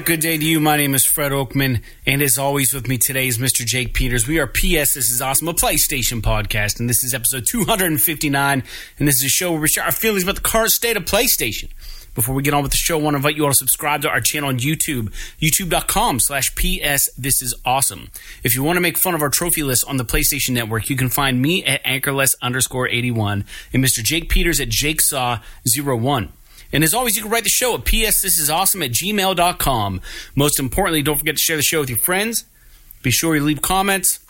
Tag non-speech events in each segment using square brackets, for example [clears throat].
Right, good day to you. My name is Fred Oakman, and as always, with me today is Mr. Jake Peters. We are PS. This is awesome, a PlayStation podcast, and this is episode 259. And this is a show where we share our feelings about the current state of PlayStation. Before we get on with the show, I want to invite you all to subscribe to our channel on YouTube, youtube.com slash PS This Is Awesome. If you want to make fun of our trophy list on the PlayStation Network, you can find me at anchorless underscore 81 and Mr. Jake Peters at jakesaw01. And as always, you can write the show at PS This Is Awesome at gmail.com. Most importantly, don't forget to share the show with your friends. Be sure you leave comments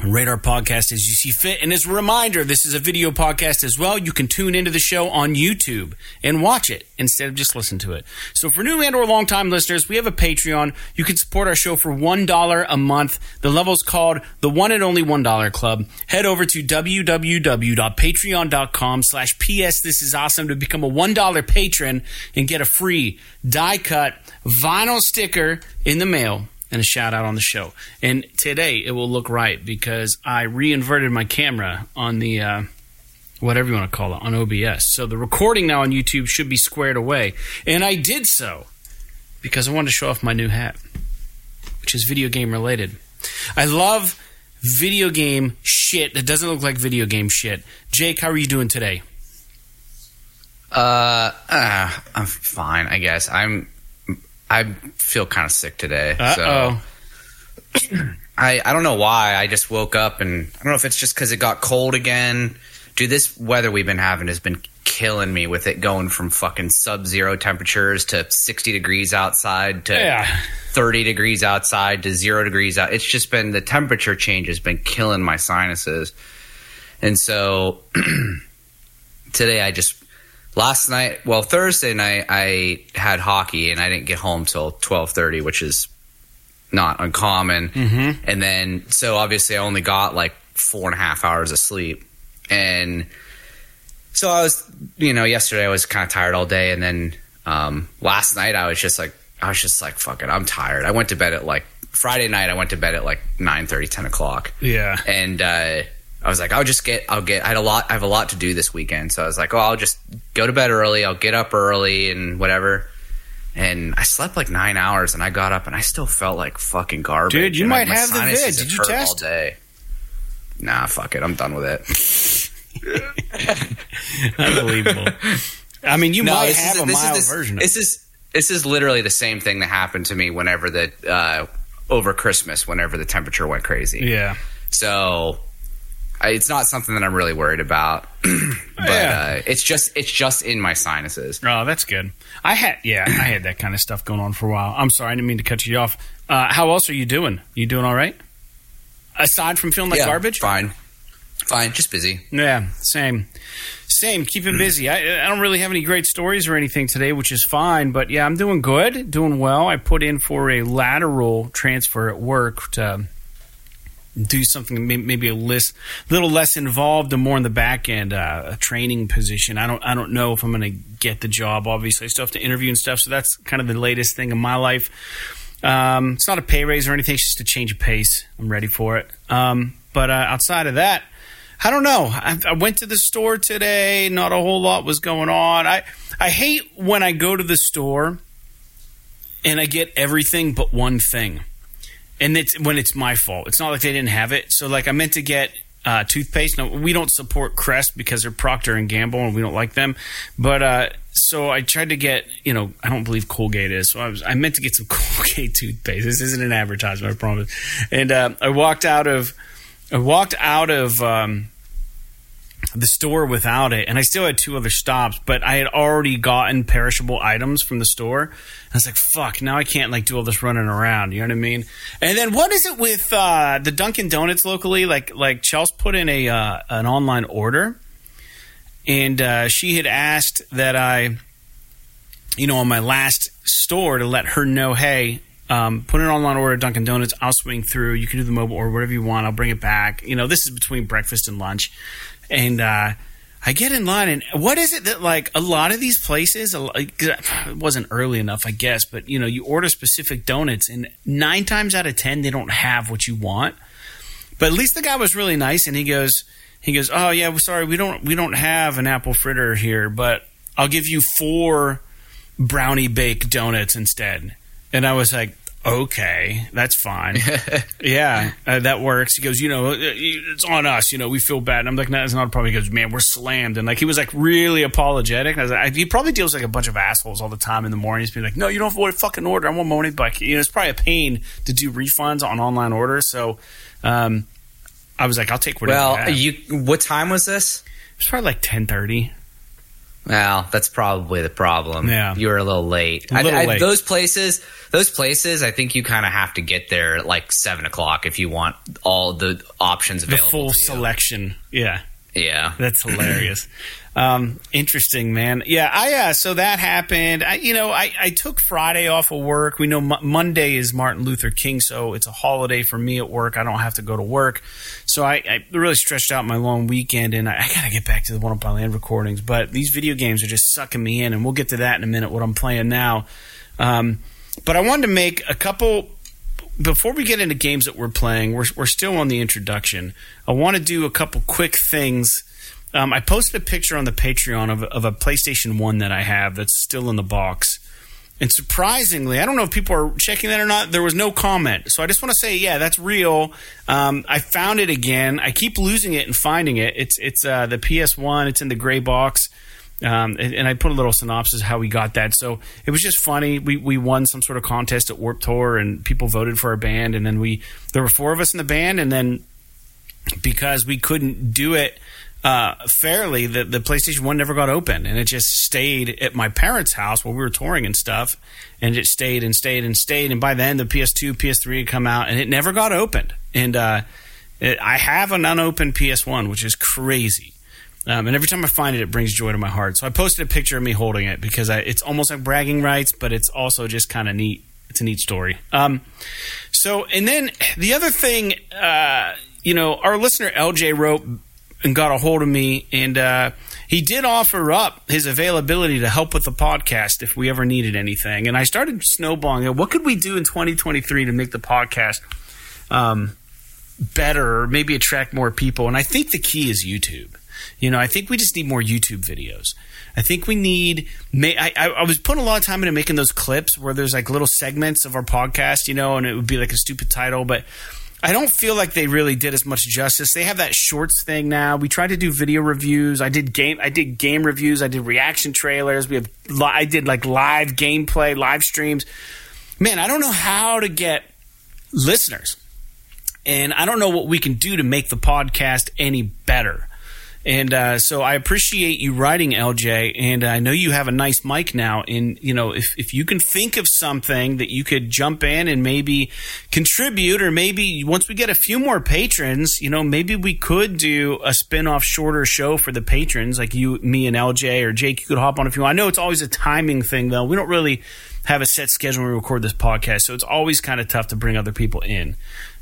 our podcast as you see fit. And as a reminder, this is a video podcast as well. You can tune into the show on YouTube and watch it instead of just listen to it. So for new and or long time listeners, we have a Patreon. You can support our show for $1 a month. The level is called the one and only $1 club. Head over to www.patreon.com slash PS This is awesome to become a $1 patron and get a free die cut vinyl sticker in the mail and a shout out on the show. And today it will look right because I reinverted my camera on the uh, whatever you want to call it on OBS. So the recording now on YouTube should be squared away, and I did so because I wanted to show off my new hat, which is video game related. I love video game shit that doesn't look like video game shit. Jake, how are you doing today? Uh, uh I'm fine, I guess. I'm I feel kind of sick today. Uh-oh. So [clears throat] I I don't know why. I just woke up and I don't know if it's just because it got cold again. Dude, this weather we've been having has been killing me with it going from fucking sub-zero temperatures to 60 degrees outside to Yeah. 30 degrees outside to zero degrees out. It's just been the temperature change has been killing my sinuses. And so [clears throat] today I just last night, well Thursday night I had hockey and I didn't get home till 12:30, which is not uncommon. Mm-hmm. And then so obviously I only got like four and a half hours of sleep. And so I was, you know, yesterday I was kind of tired all day, and then um, last night I was just like, I was just like, fuck it, I'm tired. I went to bed at like Friday night. I went to bed at like 9 10 o'clock, Yeah. and uh, I was like, I'll just get, I'll get. I had a lot. I have a lot to do this weekend, so I was like, oh, I'll just go to bed early. I'll get up early and whatever. And I slept like nine hours, and I got up, and I still felt like fucking garbage. Dude, you And, might my have the vid. Did you test? all day? Nah, fuck it. I'm done with it. [laughs] Unbelievable. I mean, you might this have is- a this is mild this- version of This is this is literally the same thing that happened to me whenever the uh, over Christmas, whenever the temperature went crazy. Yeah. So I, it's not something that I'm really worried about, [clears throat] but Yeah. uh, it's just it's just in my sinuses. Oh, that's good. I had, yeah, I had that kind of stuff going on for a while. I'm sorry, I didn't mean to cut you off. Uh, how else are you doing? You doing all right? Aside from feeling like Yeah, garbage? Fine, fine, just busy. Yeah, same. Same. Keep it busy. I, I don't really have any great stories or anything today, which is fine. But yeah, I'm doing good, doing well. I put in for a lateral transfer at work to do something maybe a less, little less involved and more in the back end, uh, a training position. I don't, I don't know if I'm going to get the job. Obviously, I still have to interview and stuff. So that's kind of the latest thing in my life. Um, it's not a pay raise or anything. It's just a change of pace. I'm ready for it. Um, but uh, outside of that, I don't know. I, I went to the store today. Not a whole lot was going on. I I hate when I go to the store and I get everything but one thing, and it's when it's my fault. It's not like they didn't have it. So like I meant to get uh, toothpaste. No, we don't support Crest because they're Procter and Gamble, and we don't like them. But uh, so I tried to get. You know, I don't believe Colgate is. So I was. I meant to get some [laughs] Colgate toothpaste. This isn't an advertisement, I promise. And uh, I walked out of. I walked out of. Um, the store without it, and I still had two other stops, but I had already gotten perishable items from the store. I was like, "Fuck!" Now I can't like do all this running around. You know what I mean? And then what is it with uh, the Dunkin' Donuts locally? Like, like Chelsea put in a uh, an online order, and uh, she had asked that I, you know, on my last store to let her know, hey. Um, put an online order at Dunkin' Donuts. I'll swing through. You can do the mobile or whatever you want. I'll bring it back. You know, this is between breakfast and lunch and uh, I get in line, and what is it that like a lot of these places? a It wasn't early enough, I guess, but you know, you order specific donuts, and nine times out of ten, they don't have what you want. But at least the guy was really nice, and he goes, he goes, oh yeah, sorry, we don't we don't have an apple fritter here, but I'll give you four brownie bake donuts instead. And I was like, okay, that's fine. [laughs] yeah, uh, that works. He goes, you know, uh, it's on us. You know, we feel bad. And I'm like, no, it's not a problem. He goes, man, we're slammed. And like, he was like really apologetic. I was like, he probably deals like a bunch of assholes all the time in the morning. He's being like, no, you don't have to fucking order. I want money back. You know, it's probably a pain to do refunds on online orders. So, um, I was like, I'll take whatever. Well, you, what time was this? It was probably like ten thirty. Well, that's probably the problem. Yeah. you were a little late. A little I, I, late. Those places, those places, I think you kind of have to get there at like seven o'clock if you want all the options available. The full selection. Yeah. Yeah, That's hilarious. um, interesting, man. Yeah, I uh, so that happened. I, you know, I, I took Friday off of work. We know Mo- Monday is Martin Luther King, so it's a holiday for me at work. I don't have to go to work, so I, I really stretched out my long weekend, and I, I got to get back to the One Up by Land recordings. But these video games are just sucking me in, and we'll get to that in a minute. What I'm playing now, um, but I wanted to make a couple before we get into games that we're playing, we're, we're still on the introduction. I want to do a couple quick things. Um, I posted a picture on the Patreon of, of a PlayStation 1 that I have that's still in the box. And surprisingly, I don't know if people are checking that or not. There was no comment, so I just want to say, yeah, that's real. Um, I found it again. I keep losing it and finding it. It's it's uh, the PS1. It's in the gray box. Um, and, and I put a little synopsis how we got that. So it was just funny. We we won some sort of contest at Warped Tour, and people voted for our band. And then we there were four of us in the band, and then because we couldn't do it uh, fairly, the the PlayStation One never got open, and it just stayed at my parents' house while we were touring and stuff. And it stayed and stayed and stayed. And by then, the PS2, PS3 had come out, and it never got opened. And uh, I have an unopened PS1, which is crazy. Um, and every time I find it, it brings joy to my heart. So I posted a picture of me holding it because I, it's almost like bragging rights, but it's also just kind of neat. It's a neat story. Um, so, and then the other thing, uh, you know, our listener LJ wrote and got a hold of me, and uh, he did offer up his availability to help with the podcast if we ever needed anything. And I started snowballing. it. What could we do in 2023 to make the podcast um, better, or maybe attract more people? And I think the key is YouTube. You know, I think we just need more YouTube videos. I think we need. I, I was putting a lot of time into making those clips where there's like little segments of our podcast, you know, and it would be like a stupid title, but I don't feel like they really did as much justice. They have that shorts thing now. We tried to do video reviews. I did game. I did game reviews. I did reaction trailers. We have. li- I did like live gameplay, live streams. Man, I don't know how to get listeners, and I don't know what we can do to make the podcast any better. And uh, so I appreciate you writing, LJ. And I know you have a nice mic now. And you know, if if you can think of something that you could jump in and maybe contribute, or maybe once we get a few more patrons, you know, maybe we could do a spin-off shorter show for the patrons, like you, me, and LJ, or Jake. You could hop on if you want. I know it's always a timing thing, though. We don't really have a set schedule when we record this podcast, so it's always kind of tough to bring other people in.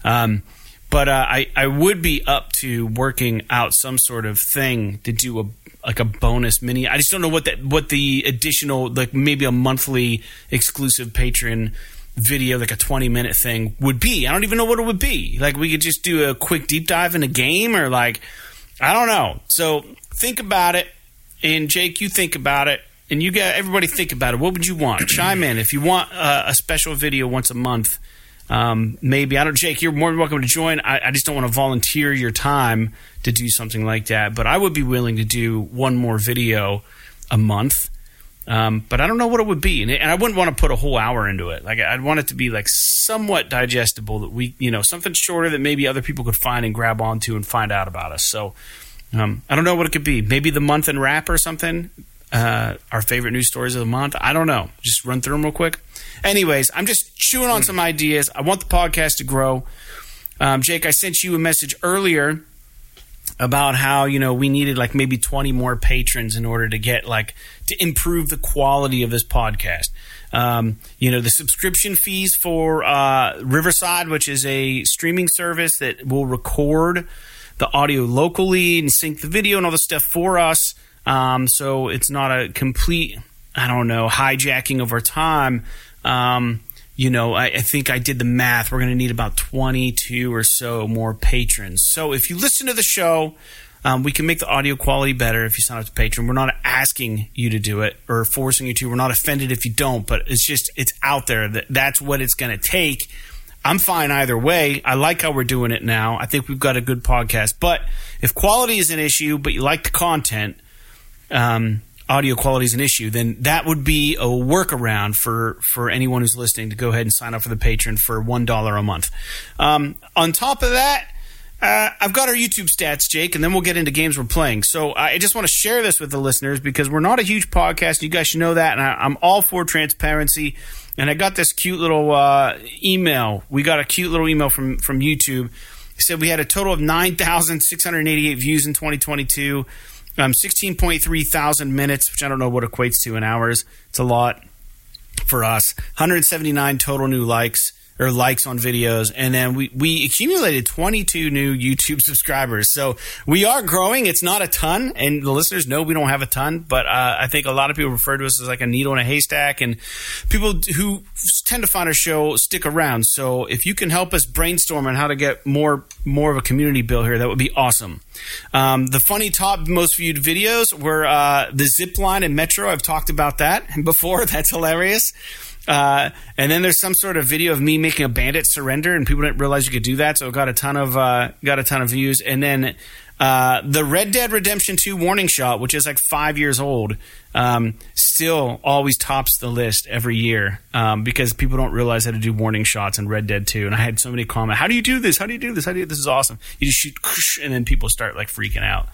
Um, but uh, I I would be up to working out some sort of thing to do a like a bonus mini. I just don't know what that what the additional like maybe a monthly exclusive patron video like a 20 minute thing would be. I don't even know what it would be. Like we could just do a quick deep dive in a game or like I don't know. So think about it and Jake you think about it and you got everybody think about it. What would you want? Chime in if you want uh, a special video once a month um, maybe I don't. Jake, you're more than welcome to join. I, I just don't want to volunteer your time to do something like that. But I would be willing to do one more video a month. Um, but I don't know what it would be, and, and I wouldn't want to put a whole hour into it. Like I'd want it to be like somewhat digestible that we, you know, something shorter that maybe other people could find and grab onto and find out about us. So um, I don't know what it could be. Maybe the month in wrap or something. Uh, our favorite news stories of the month. I don't know. Just run through them real quick. Anyways, I'm just chewing on some ideas. I want the podcast to grow. Um, Jake, I sent you a message earlier about how you know we needed like maybe 20 more patrons in order to get like to improve the quality of this podcast um, you know the subscription fees for uh, riverside which is a streaming service that will record the audio locally and sync the video and all the stuff for us um, so it's not a complete i don't know hijacking of our time um, you know, I, I think I did the math. We're going to need about 22 or so more patrons. So if you listen to the show, Um, we can make the audio quality better if you sign up to Patreon. We're not asking you to do it or forcing you to. We're not offended if you don't, but it's just it's out there that that's what it's going to take. I'm fine either way. I like how we're doing it now. I think we've got a good podcast. But if quality is an issue, but you like the content, um, audio quality is an issue, then that would be a workaround for for anyone who's listening to go ahead and sign up for the Patreon for one dollar a month. Um, on top of that. Uh, I've got our YouTube stats, Jake, and then we'll get into games we're playing. So I just want to share this with the listeners because we're not a huge podcast. You guys should know that, and I, I'm all for transparency. And I got this cute little uh, email. We got a cute little email from from YouTube. It said we had a total of nine thousand six hundred eighty eight views in 2022, um, 16.3 thousand minutes, which I don't know what equates to in hours. It's a lot for us. 179 total new likes or likes on videos, and then we we accumulated 22 new YouTube [laughs] subscribers. So we are growing. It's not a ton, and the listeners know we don't have a ton, but uh, I think a lot of people refer to us as like a needle in a haystack, and people who tend to find our show stick around. So if you can help us brainstorm on how to get more more of a community built here, that would be awesome. Um, the funny top most viewed videos were uh, the zip line and Metro. I've talked about that [laughs] before. That's hilarious. Uh, and then there's some sort of video of me making a bandit surrender, and people didn't realize you could do that, so it got a ton of uh, got a ton of views. And then uh, the Red Dead Redemption 2 warning shot, which is like five years old, um, still always tops the list every year um, because people don't realize how to do warning shots in Red Dead 2. And I had so many comments, "How do you do this? How do you do this? How do you? This is awesome! You just shoot, and then people start like freaking out."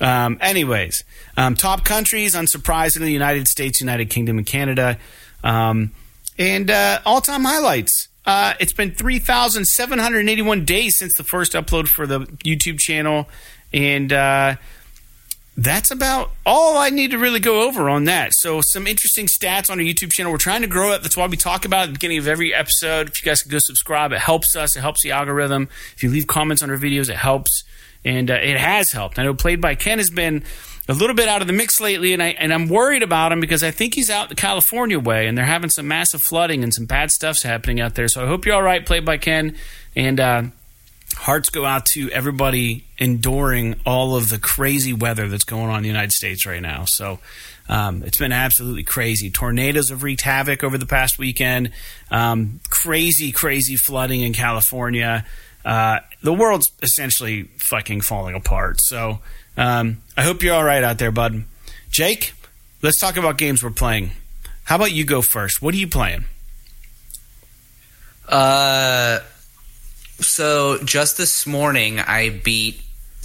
Um, anyways, um, top countries, unsurprisingly, United States, United Kingdom, and Canada. Um, and uh, all time highlights. Uh, it's been 3,781 days since the first upload for the YouTube channel. And uh, that's about all I need to really go over on that. So, some interesting stats on our YouTube channel. We're trying to grow it. That's why we talk about at the beginning of every episode. If you guys can go subscribe, it helps us. It helps the algorithm. If you leave comments on our videos, it helps. And uh, it has helped. I know Played by Ken has been a little bit out of the mix lately, and I and I'm worried about him because I think he's out the California way, and they're having some massive flooding and some bad stuff's happening out there. So I hope you're all right. Played by Ken, and uh, hearts go out to everybody enduring all of the crazy weather that's going on in the United States right now. So. Um, it's been absolutely crazy. Tornadoes have wreaked havoc over the past weekend. Um, crazy, crazy flooding in California. Uh, the world's essentially fucking falling apart. So um, I hope you're all right out there, bud. Jake, let's talk about games we're playing. How about you go first? What are you playing? Uh, so just this morning, I beat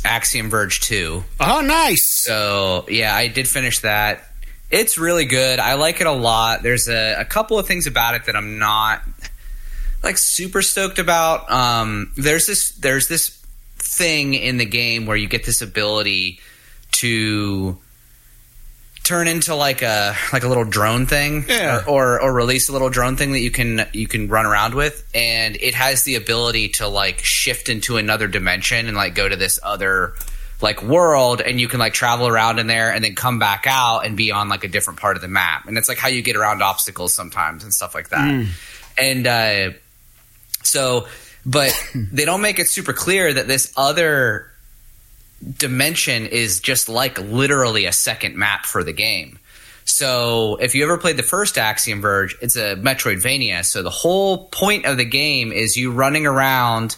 Axiom Verge 2. Oh, nice. So, yeah, I did finish that. It's really good. I like it a lot. There's a, a couple of things about it that I'm not like super stoked about. Um, there's this there's this thing in the game where you get this ability to turn into like a like a little drone thing yeah. or, or, or release a little drone thing that you can you can run around with and it has the ability to like shift into another dimension and like go to this other like world and you can like travel around in there and then come back out and be on like a different part of the map and it's like how you get around obstacles sometimes and stuff like that mm. and uh so but they don't make it super clear that this other dimension is just like literally a second map for the game. So if you ever played the first Axiom Verge, it's a Metroidvania. So the whole point of the game is you running around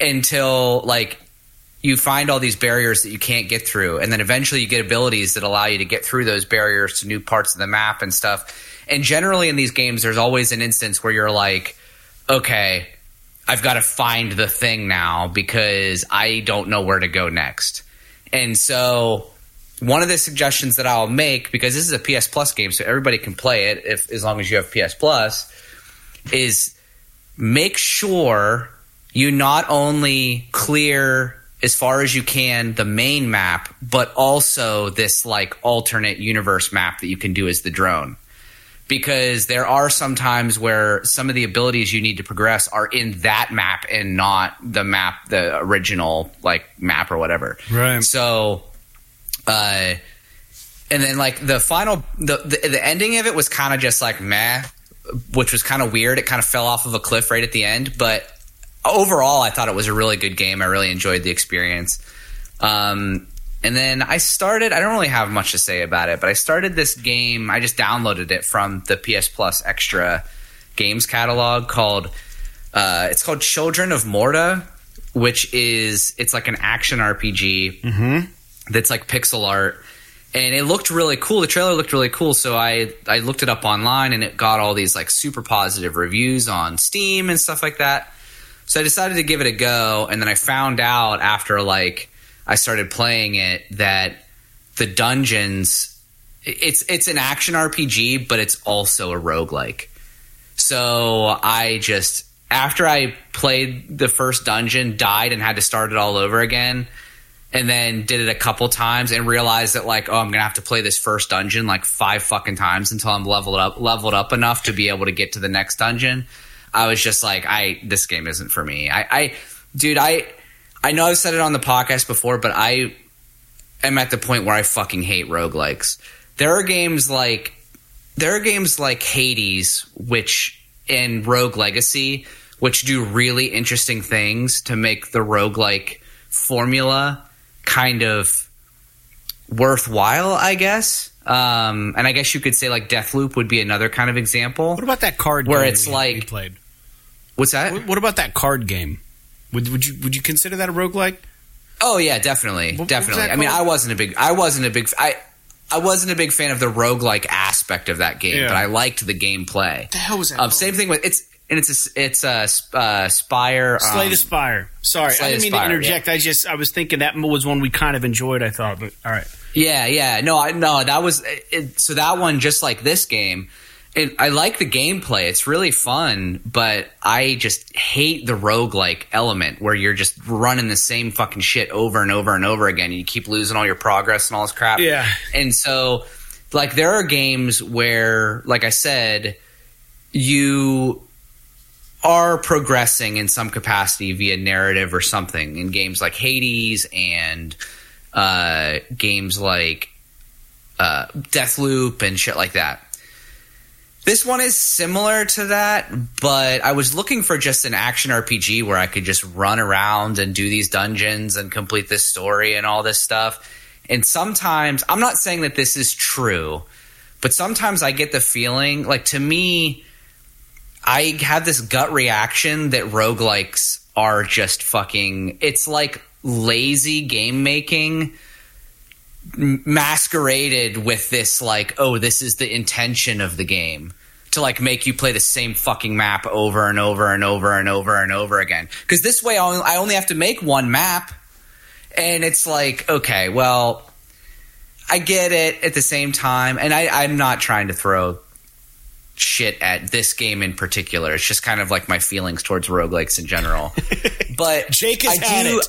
until like you find all these barriers that you can't get through and then eventually you get abilities that allow you to get through those barriers to new parts of the map and stuff. And generally in these games there's always an instance where you're like okay, I've got to find the thing now because I don't know where to go next. And so one of the suggestions that I'll make because this is a PS Plus game so everybody can play it if as long as you have PS Plus is make sure you not only clear as far as you can the main map but also this like alternate universe map that you can do as the drone because there are some times where some of the abilities you need to progress are in that map and not the map, the original like map or whatever. Right. So, uh, and then like the final, the the, the ending of it was kind of just like meh, which was kind of weird. It kind of fell off of a cliff right at the end, but overall, I thought it was a really good game. I really enjoyed the experience. Um, and then I started. I don't really have much to say about it, but I started this game. I just downloaded it from the PS Plus Extra games catalog called. Uh, it's called Children of Morta, which is it's like an action RPG that's like pixel art, and it looked really cool. The trailer looked really cool, so I I looked it up online, and it got all these like super positive reviews on Steam and stuff like that. So I decided to give it a go, and then I found out after like I started playing it that the dungeons it's it's an action RPG, but it's also a roguelike. So I just after I played the first dungeon, died and had to start it all over again, and then did it a couple times and realized that like, oh, I'm gonna have to play this first dungeon like five fucking times until I'm leveled up leveled up enough to be able to get to the next dungeon. I was just like, I this game isn't for me. I, I dude, I I know I've said it on the podcast before, but I am at the point where I fucking hate roguelikes. There are games like there are games like Hades, which in Rogue Legacy, which do really interesting things to make the roguelike formula kind of worthwhile, I guess. Um, and I guess you could say like Deathloop would be another kind of example. What about that card Where game it's like- played? What's that? What, what about that card game? Would, would you would you consider that a roguelike? Oh yeah, definitely, What- definitely. I mean. I wasn't a big, I wasn't a big, I, I wasn't a big fan of the roguelike aspect of that game, Yeah. but I liked the gameplay. the hell was that? Um, same thing with it's, and it's a, it's a uh, Spire. Slay um, the Spire. Sorry, Slay I didn't mean Spire, to interject. I just I was thinking that was one we kind of enjoyed. I thought, but all right. Yeah, yeah. No, I no, that was it, so that one just like this game. It, I like the gameplay. It's really fun, but I just hate the roguelike element where you're just running the same fucking shit over and over and over again. And You keep losing all your progress and all this crap. Yeah. And so like there are games where like I said, you are progressing in some capacity via narrative or something in games like Hades and uh, games like uh, Deathloop and shit like that. This one is similar to that, but I was looking for just an action RPG where I could just run around and do these dungeons and complete this story and all this stuff. And sometimes, I'm not saying that this is true, but sometimes I get the feeling, like to me, I have this gut reaction that roguelikes are just fucking. It's like lazy game making masqueraded with this, like, oh, this is the intention of the game to like make you play the same fucking map over and over and over and over and over again. Because this way, I only- have to make one map, and it's like, okay, well. I get it at the same time, and I, I'm not trying to throw shit at this game in particular. It's just kind of like my feelings towards roguelikes in general. [laughs] But Jake has I had do, it.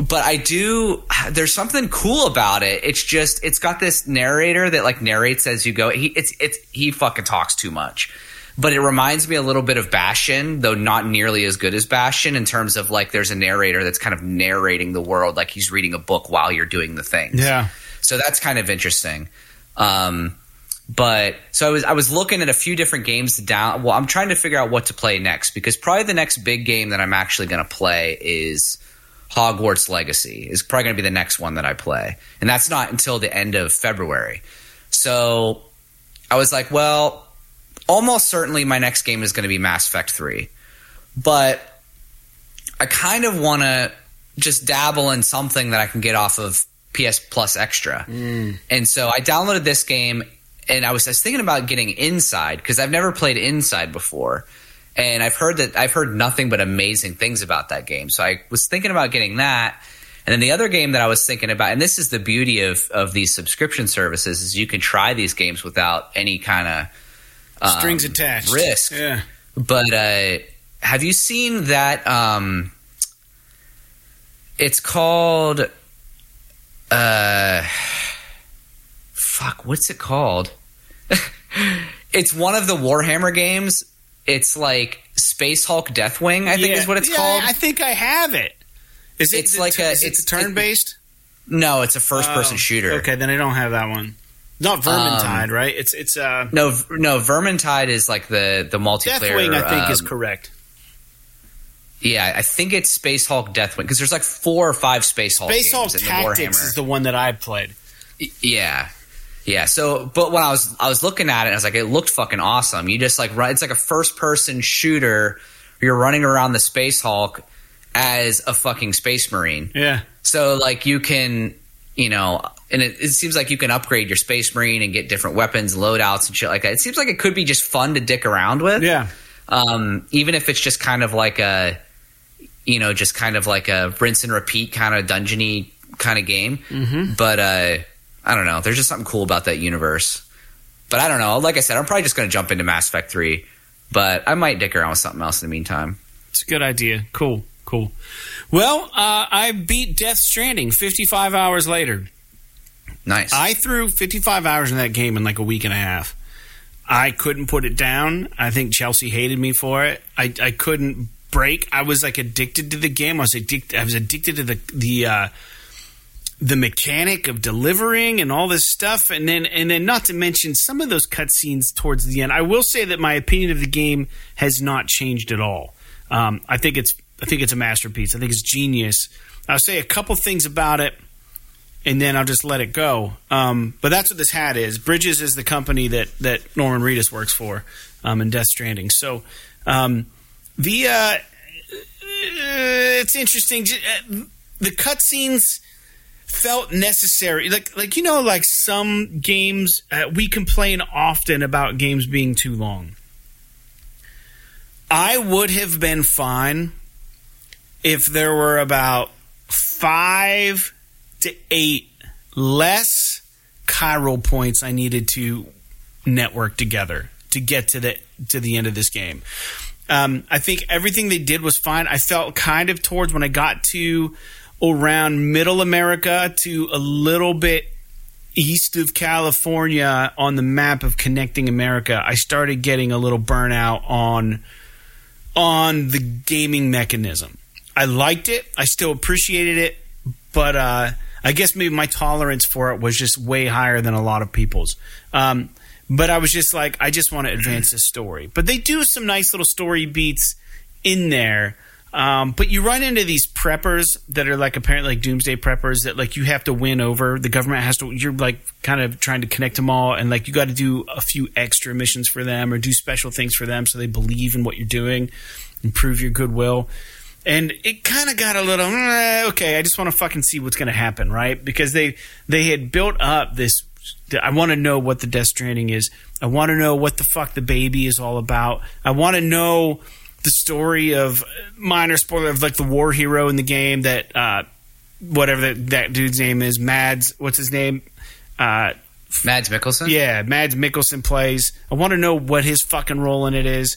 But I do. There's something cool about it. It's just it's got this narrator that like narrates as you go. He it's it's he fucking talks too much. But it reminds me a little bit of Bastion, though not nearly as good as Bastion in terms of like there's a narrator that's kind of narrating the world like he's reading a book while you're doing the things. Yeah. So that's kind of interesting. Um, but so I was I was looking at a few different games to down. Well, I'm trying to figure out what to play next because probably the next big game that I'm actually going to play is Hogwarts Legacy. Is probably going to be the next one that I play, and that's not until the end of February. So I was like, well, almost certainly my next game is going to be Mass Effect Three, but I kind of want to just dabble in something that I can get off of PS Plus Extra. Mm. And so I downloaded this game and I was, I was thinking about getting Inside because I've never played Inside before. And I've heard that I've heard nothing but amazing things about that game. So I was thinking about getting that. And then the other game that I was thinking about, and this is the beauty of, of these subscription services, is you can try these games without any kind of Strings attached. risk. Yeah. But uh, have you seen that? Um, it's called. Uh, fuck, what's it called? [laughs] it's one of the Warhammer games. It's like Space Hulk Deathwing, I think Yeah. is what it's Yeah, called. I think I have it. Is it It's the like a- is it's- turn based? no, it's a first-person shooter. Okay, then I don't have that one. Not Vermintide, right? It's it's uh No, no, Vermintide is like the the multiplayer. Deathwing. I think is um, correct. Yeah, I think it's Space Hulk Deathwing because there's like four or five Space Hulk. Space Hulk in Tactics Warhammer. is the one that I played. Yeah. Yeah. So, but when I was I was looking at it, I was like, it looked fucking awesome. You just like run. It's like a first person shooter. You're running around the Space Hulk as a fucking Space Marine. Yeah. So like you can, you know, and it, it seems like you can upgrade your Space Marine and get different weapons, loadouts, and shit like that. It seems like it could be just fun to dick around with. Yeah. Um, even if it's just kind of like a, you know, just kind of like a rinse and repeat kind of dungeony kind of game. Mm-hmm. But uh, I don't know. There's just something cool about that universe. But I don't know. Like I said, I'm probably just going to jump into Mass Effect 3. But I might dick around with something else in the meantime. It's a good idea. Cool. Cool. Well, uh, I beat Death Stranding 55 hours later. Nice. I threw 55 hours in that game in like a week and a half. I couldn't put it down. I think Chelsea hated me for it. I, I couldn't break. I was like addicted to the game. I was addicted. I was addicted to the the uh, the mechanic of delivering and all this stuff. And then and then not to mention some of those cutscenes towards the end. I will say that my opinion of the game has not changed at all. Um, I think it's I think it's a masterpiece. I think it's genius. I'll say a couple things about it and then I'll just let it go. Um, but that's what this hat is. Bridges is the company that that Norman Reedus works for um, in Death Stranding. So um, the uh, it's interesting. Uh, The cutscenes felt necessary. Like like you know, like some games uh, we complain often about games being too long. I would have been fine if there were about five to eight less chiral points I needed to network together to get to the to the end of this game. Um, I think everything they did was fine. I felt kind of towards when I got to around Middle America to a little bit east of California on the map of connecting America. I started getting a little burnout on on the gaming mechanism. I liked it. I still appreciated it, but uh, I guess maybe my tolerance for it was just way higher than a lot of people's. Um, but I was just like, I just want to advance the story. But they do some nice little story beats in there. Um, but you run into these preppers that are like apparently like doomsday preppers that like you have to win over. The government has to. You're like kind of trying to connect them all, and like you got to do a few extra missions for them or do special things for them so they believe in what you're doing, improve your goodwill and it kind of got a little eh, okay. I just want to fucking see what's going to happen, right? Because they they had built up this. I want to know what the Death Stranding is. I want to know what the fuck the baby is all about. I want to know the story of minor spoiler of like the war hero in the game that uh, whatever that, that dude's name is, Mads. What's his name? Uh, Mads Mikkelsen. yeah, Mads Mikkelsen plays. I want to know what his fucking role in it is.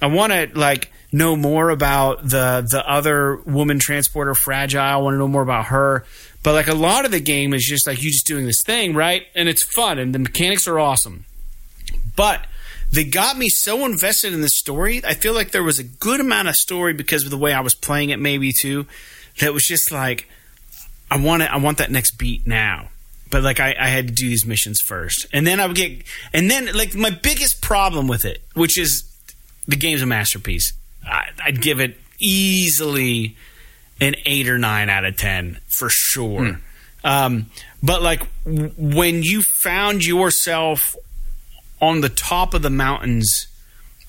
I want to like know more about the the other woman transporter, Fragile. I want to know more about her. But like a lot of the game is just like you just doing this thing, right? And it's fun and the mechanics are awesome. But they got me so invested in the story. I feel like there was a good amount of story because of the way I was playing it, maybe too. That was just like I want it. I want that next beat now. But like I, I had to do these missions first, and then I would get, and then like my biggest problem with it, which is the game's a masterpiece. I, I'd give it easily an eight or nine out of ten for sure. Um, but like w- when you found yourself on the top of the mountains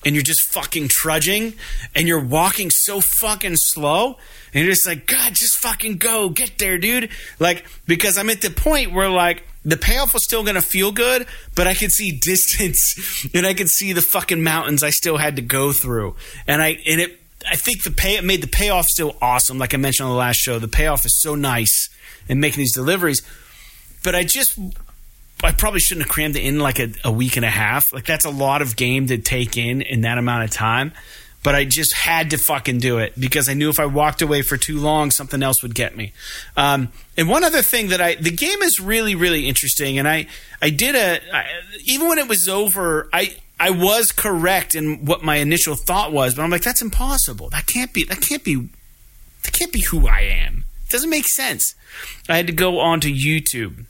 and you're just fucking trudging and you're walking so fucking slow and you're just like god just fucking go. Get there dude. Like because i'm at the point where like the payoff was still gonna feel good but i could see [laughs] distance and i could see the fucking mountains i still had to go through. And i and it i think the pay it made the payoff still awesome. Like i mentioned on the last show the payoff is so nice in making these deliveries. But i just I probably shouldn't have crammed it in like a, a week and a half. Like that's a lot of game to take in in that amount of time. But I just had to fucking do it because I knew if I walked away for too long, something else would get me. Um, and one other thing that I, the game is really, really interesting. And I, I did a, I, even when it was over, I, I was correct in what my initial thought was, but I'm like, that's impossible. That can't be, that can't be, that can't be who I am. It doesn't make sense. I had to go onto YouTube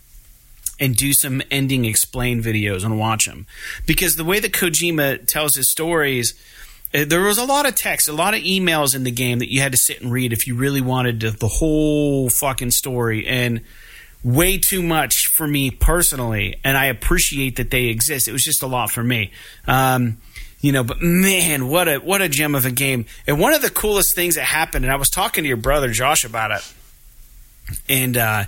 and do some ending explain videos and watch them because the way that Kojima tells his stories Uh, There was a lot of text, a lot of emails in the game that you had to sit and read if you really wanted to, the whole fucking story. And way too much for me personally. And I appreciate that they exist. It was just a lot for me. Um, you know, but man, what a what a gem of a game! And one of the coolest things that happened, and I was talking to your brother Josh about it, and uh,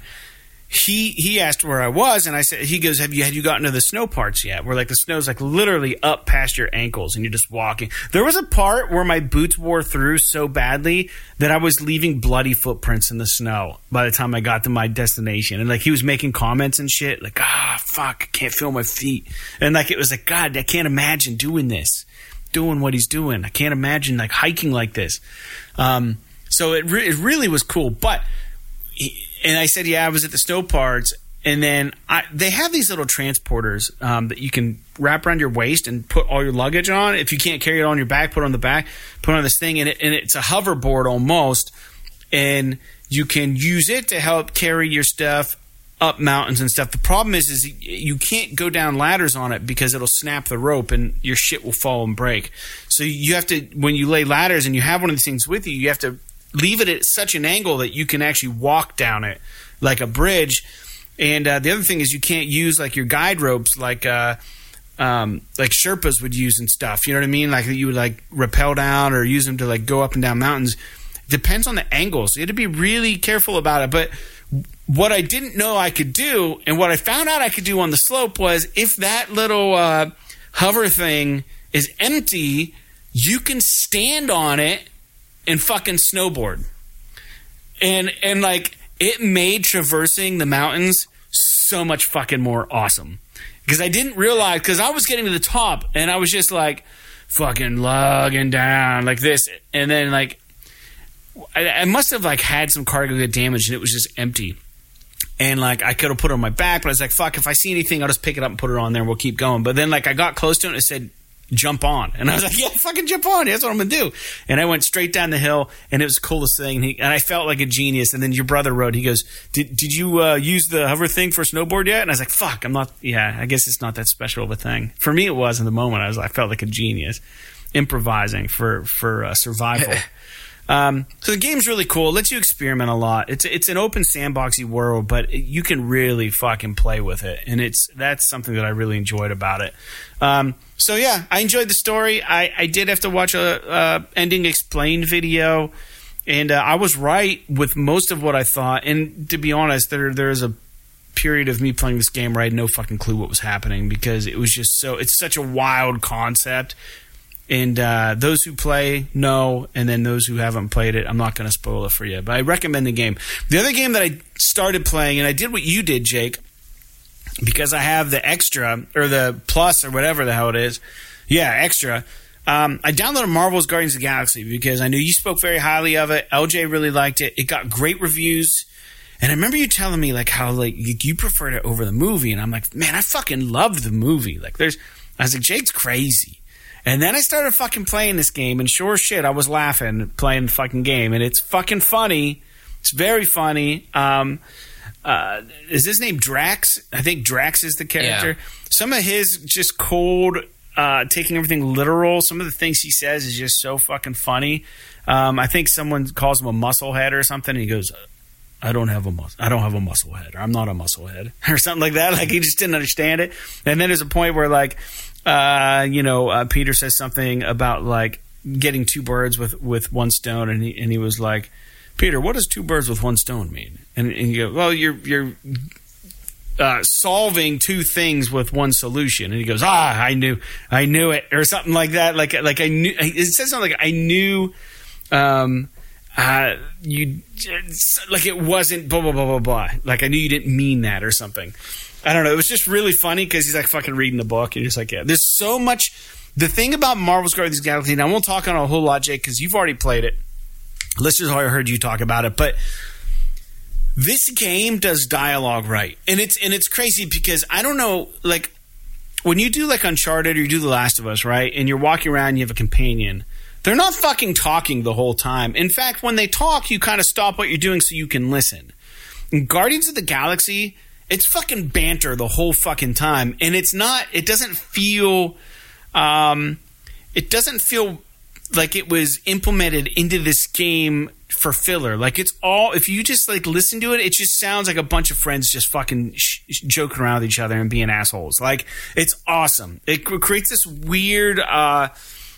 he he asked where I was, and I said he goes, "Have you had you gotten to the snow parts yet?" Where like the snow's like literally up past your ankles, and you're just walking. There was a part where my boots wore through so badly that I was leaving bloody footprints in the snow by the time I got to my destination. And like he was making comments and shit, like ah fuck, I can't feel my feet, and like it was like God, I can't imagine doing this, doing what he's doing. I can't imagine like hiking like this. Um, so it re- it really was cool, but and I said, yeah, I was at the snow parts. And then I, they have these little transporters um, that you can wrap around your waist and put all your luggage on. If you can't carry it on your back, put it on the back, put on this thing, and, it, and it's a hoverboard almost. And you can use it to help carry your stuff up mountains and stuff. The problem is, is you can't go down ladders on it because it'll snap the rope and your shit will fall and break. So you have to, when you lay ladders and you have one of these things with you, you have to leave it at such an angle that you can actually walk down it like a bridge. And uh, the other thing is you can't use like your guide ropes like uh, um, like Sherpas would use and stuff. You know what I mean? Like you would like rappel down or use them to like go up and down mountains. Depends on the angles. You had to be really careful about it. But what I didn't know I could do, and what I found out I could do on the slope was if that little uh, hover thing is empty, you can stand on it and fucking snowboard. And and like it made traversing the mountains so much fucking more awesome. Because I didn't realize because I was getting to the top and I was just like fucking lugging down like this and then like I, I must have like had some cargo get damaged and it was just empty. And like I could have put it on my back, but I was like, fuck, if I see anything, I'll just pick it up and put it on there and we'll keep going. But then like I got close to it and it said jump on. And I was like, [laughs] yeah, fucking jump on. That's what I'm going to do. And I went straight down the hill and it was the coolest thing. And, he, and I felt like a genius. And then your brother wrote, he goes, did, did you uh, use the hover thing for snowboard yet? And I was like, fuck, I'm not, yeah, I guess it's not that special of a thing. For me, it was in the moment. I was, I felt like a genius improvising for, for uh, survival. [laughs] Um, so the game's really cool. It lets you experiment a lot. It's it's an open sandboxy world, but you can really fucking play with it, and it's that's something that I really enjoyed about it. Um, so yeah, I enjoyed the story. I, I did have to watch a, ending explained video, and uh, I was right with most of what I thought. And to be honest, there there is a period of me playing this game where I had no fucking clue what was happening because it was just so it's such a wild concept and uh, those who play know, and then those who haven't played it, I'm not going to spoil it for you. But I recommend the game. The other game that I started playing, and I did what you did, Jake, because I have the extra or the plus or whatever the hell it is. Yeah, extra. Um, I downloaded Marvel's Guardians of the Galaxy because I knew you spoke very highly of it. LJ really liked it. It got great reviews. And I remember you telling me like how like you, preferred it over the movie, and I'm like, man, I fucking loved the movie. Like, there's, I was like, Jake's crazy. And then I started fucking playing this game, and sure shit, I was laughing playing the fucking game, and it's fucking funny. It's very funny. Um, uh, is his name Drax? I think Drax is the character. Yeah. Some of his just cold, uh, taking everything literal. Some of the things he says is just so fucking funny. Um, I think someone calls him a muscle head or something. And he goes, I don't have a mus- I don't have a muscle head, or I'm not a muscle head, [laughs] or something like that. Like he just didn't understand it. And then there's a point where like, uh, you know, uh, Peter says something about like getting two birds with with one stone, and he and he was like, Peter, what does two birds with one stone mean? And, and you go, well, you're you're uh, solving two things with one solution. And he goes, ah, I knew, I knew it, or something like that. Like like I knew. It says something like I knew. Um, uh, you like it wasn't blah blah blah blah blah. Like I knew you didn't mean that or something. I don't know. It was just really funny because he's like fucking reading the book and he's like, yeah. There's so much. The thing about Marvel's Guardians of the Galaxy, and I won't talk on a whole lot, Jake, because you've already played it. Listeners already heard you talk about it, but this game does dialogue right, and it's and it's crazy because I don't know, like when you do like Uncharted or you do The Last of Us, right, and you're walking around, and you have a companion. They're not fucking talking the whole time. In fact, when they talk, you kind of stop what you're doing so you can listen. In Guardians of the Galaxy, it's fucking banter the whole fucking time, and it's not. It doesn't feel. Um, it doesn't feel like it was implemented into this game for filler. Like it's all if you just like listen to it, it just sounds like a bunch of friends just fucking sh- joking around with each other and being assholes. Like it's awesome. It creates this weird. uh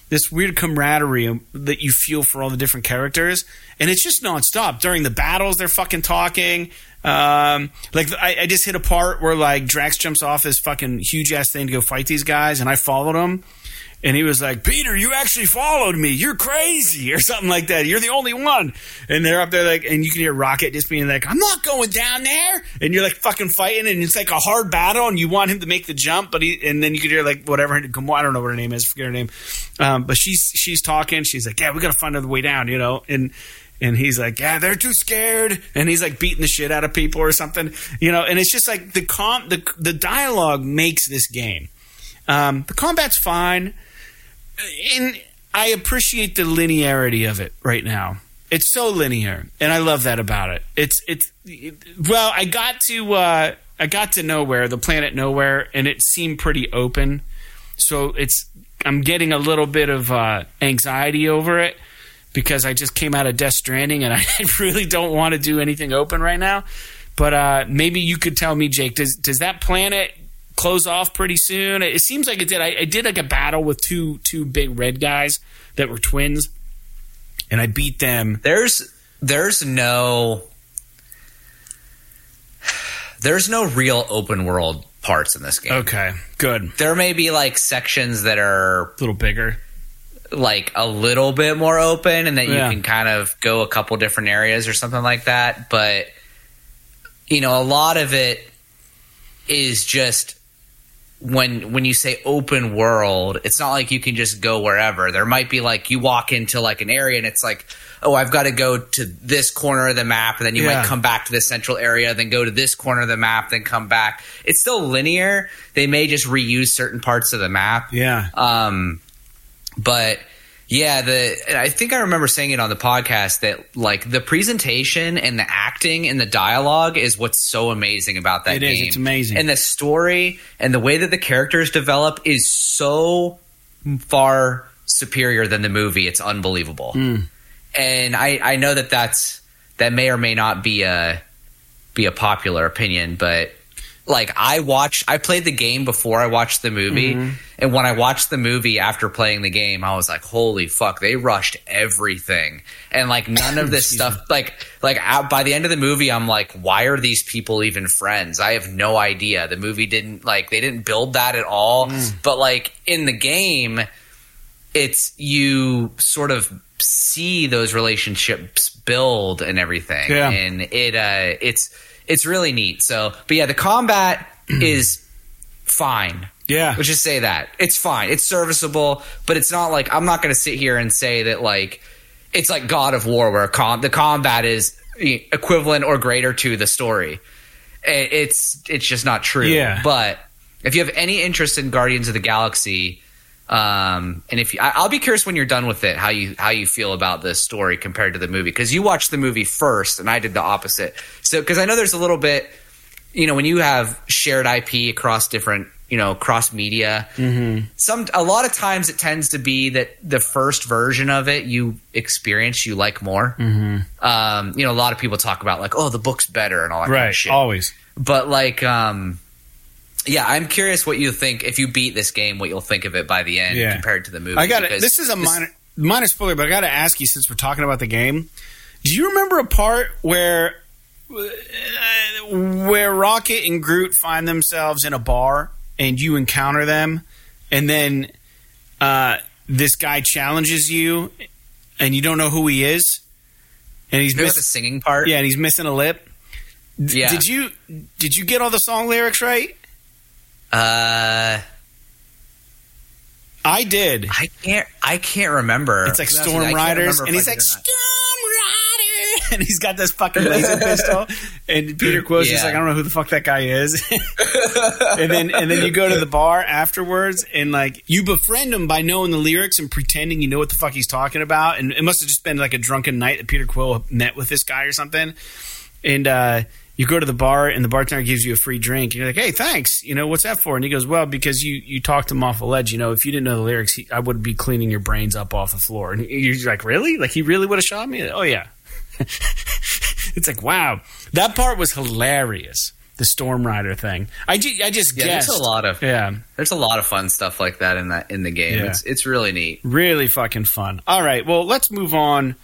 this weird camaraderie that you feel for all the different characters, and it's just nonstop. During the battles, they're fucking talking. Um, like I, I, just hit a part where like Drax jumps off his fucking huge ass thing to go fight these guys, and I followed him. And he was like, Peter, you actually followed me. You're crazy, or something like that. You're the only one. And they're up there like, and you can hear Rocket just being like, I'm not going down there. And you're like fucking fighting, and it's like a hard battle, and you want him to make the jump, but he, and then you can hear like whatever, I don't know what her name is, forget her name. Um, but she's she's talking. She's like, yeah, we got to find another way down, you know. And and he's like, yeah, they're too scared, and he's like beating the shit out of people or something, you know. And it's just like the com the the dialogue makes this game. Um, the combat's fine, and I appreciate the linearity of it right now. It's so linear, and I love that about it. It's it's well, I got to uh, I got to nowhere, the planet nowhere, and it seemed pretty open. So it's I'm getting a little bit of uh, anxiety over it because I just came out of Death Stranding and [laughs] I really don't want to do anything open right now. But uh, maybe you could tell me, Jake, does does that planet close off pretty soon? It seems like it did. I, I did like a battle with two two big red guys that were twins, and I beat them. There's there's no there's no real open world parts in this game. Okay, good. There may be like sections that are a little bigger like a little bit more open and that yeah. you can kind of go a couple different areas or something like that. But, you know, a lot of it is just when when you say open world, it's not like you can just go wherever. There might be like you walk into like an area and it's like, oh, I've got to go to this corner of the map, and then you yeah. might come back to the central area, then go to this corner of the map, then come back. It's still linear. They may just reuse certain parts of the map. Yeah. Um, but yeah, the I think I remember saying it on the podcast that like the presentation and the acting and the dialogue is what's so amazing about that it game. Is, it's amazing. And the story and the way that the characters develop is so far superior than the movie. It's unbelievable. Mm. And I I know that that's that may or may not be a be a popular opinion, but like I watched I played the game before I watched the movie mm-hmm. and when I watched the movie after playing the game I was like holy fuck they rushed everything and like none of [coughs] this stuff like like by the end of the movie I'm like why are these people even friends I have no idea the movie didn't like they didn't build that at all mm. but like in the game it's you sort of see those relationships build and everything yeah. and it uh it's it's really neat. So, but yeah, the combat [clears throat] is fine. Yeah. Let's just say that. It's fine. It's serviceable, but it's not like I'm not going to sit here and say that like it's like God of War where com- the combat is equivalent or greater to the story. It's it's just not true. Yeah. But if you have any interest in Guardians of the Galaxy, um, and if you, I, will be curious when you're done with it, how you how you feel about this story compared to the movie because you watched the movie first and I did the opposite. So because I know there's a little bit, you know, when you have shared IP across different, you know, cross media, mm-hmm. some a lot of times it tends to be that the first version of it you experience you like more. Mm-hmm. Um, you know, a lot of people talk about like, oh, the book's better and all that right, kind of shit. Always, but like, um yeah, I'm curious what you think if you beat this game, what you'll think of it by the end yeah. compared to the movie. I got it. This is a minor minor spoiler, but I got to ask you since we're talking about the game. Do you remember a part where uh, where Rocket and Groot find themselves in a bar and you encounter them, and then uh, this guy challenges you, and you don't know who he is, and he's missing the singing part. Yeah, and he's missing a lip. Yeah. Did you did you get all the song lyrics right? Uh, I did. I can't. I can't remember. It's like Storm Riders, and he's like Storm Rider, [laughs] and he's got this fucking laser [laughs] pistol. And Peter Quill's yeah. just like, I don't know who the fuck that guy is. [laughs] and then and then you go to the bar afterwards, and like you befriend him by knowing the lyrics and pretending you know what the fuck he's talking about. And it must have just been like a drunken night that Peter Quill met with this guy or something. And uh, you go to the bar and the bartender gives you a free drink. And you're like, hey, thanks. You know, what's that for? And he goes, well, because you, you talked him off a ledge. You know, if you didn't know the lyrics, he, I would be cleaning your brains up off the floor. And you're like, really? Like, he really would have shot me? Oh, yeah. [laughs] it's like, wow. That part was hilarious. The Storm Rider thing. I, ju- I just Yeah, guessed. there's a lot of Yeah. there's a lot of fun stuff like that in that in the game. Yeah. It's it's really neat. Really fucking fun. All right, well, let's move on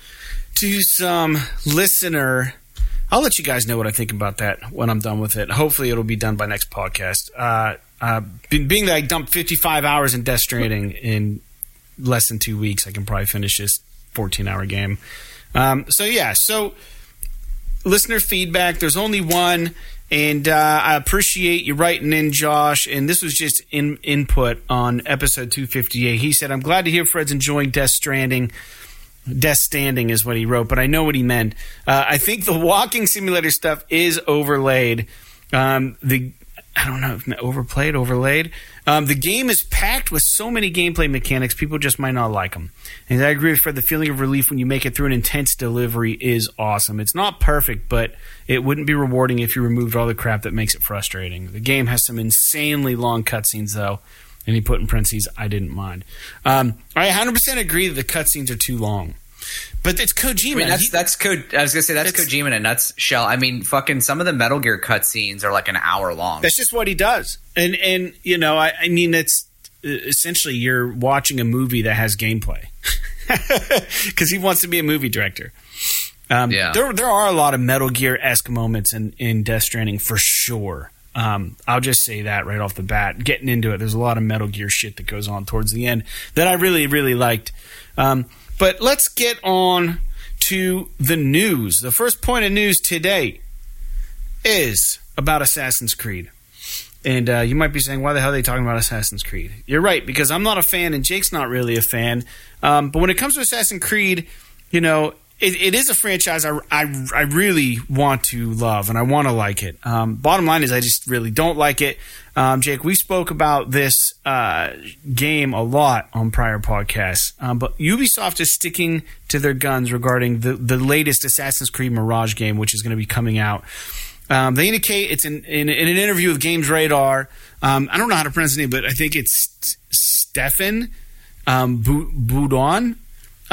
to some listener. I'll let you guys know what I think about that when I'm done with it. Hopefully, it'll be done by next podcast. Uh, uh, being that I dumped 55 hours in Death Stranding in less than two weeks, I can probably finish this 14 hour game. Um, so, yeah, so listener feedback. There's only one, and uh, I appreciate you writing in, Josh. And this was just in input on episode 258. He said, "I'm glad to hear Fred's enjoying Death Stranding." Death Standing is what he wrote, but I know what he meant. Uh, I think the walking simulator stuff is overlaid. Um, the I don't know overplayed, overlaid. Um, the game is packed with so many gameplay mechanics, people just might not like them. And I agree with Fred. The feeling of relief when you make it through an intense delivery is awesome. It's not perfect, but it wouldn't be rewarding if you removed all the crap that makes it frustrating. The game has some insanely long cutscenes, though. And he put in parentheses, I didn't mind. Um, I 100% agree that the cutscenes are too long. But it's Kojima. I mean, that's He- that's Ko- I was gonna say that's Kojima in a nutshell. I mean, fucking some of the Metal Gear cutscenes are like an hour long. That's just what he does, and and you know, I, I mean, it's uh, essentially you're watching a movie that has gameplay [laughs] because he wants to be a movie director. Um, Yeah. there there are a lot of Metal Gear esque moments in in Death Stranding for sure. Um, I'll just say that right off the bat. Getting into it, there's a lot of Metal Gear shit that goes on towards the end that I really really liked. Um, but let's get on to the news. The first point of news today is about Assassin's Creed. And uh, you might be saying, why the hell are they talking about Assassin's Creed? You're right, because I'm not a fan and Jake's not really a fan. Um, but when it comes to Assassin's Creed, you know, it, it is a franchise I, I, I really want to love and I want to like it. Um, bottom line is, I just really don't like it. Um, Jake, we spoke about this uh, game a lot on prior podcasts, um, but Ubisoft is sticking to their guns regarding the, the latest Assassin's Creed Mirage game, which is going to be coming out. Um, they indicate it's in, in, in an interview with Games Radar. Um, I don't know how to pronounce his name, but I think it's Stefan um, Boudon.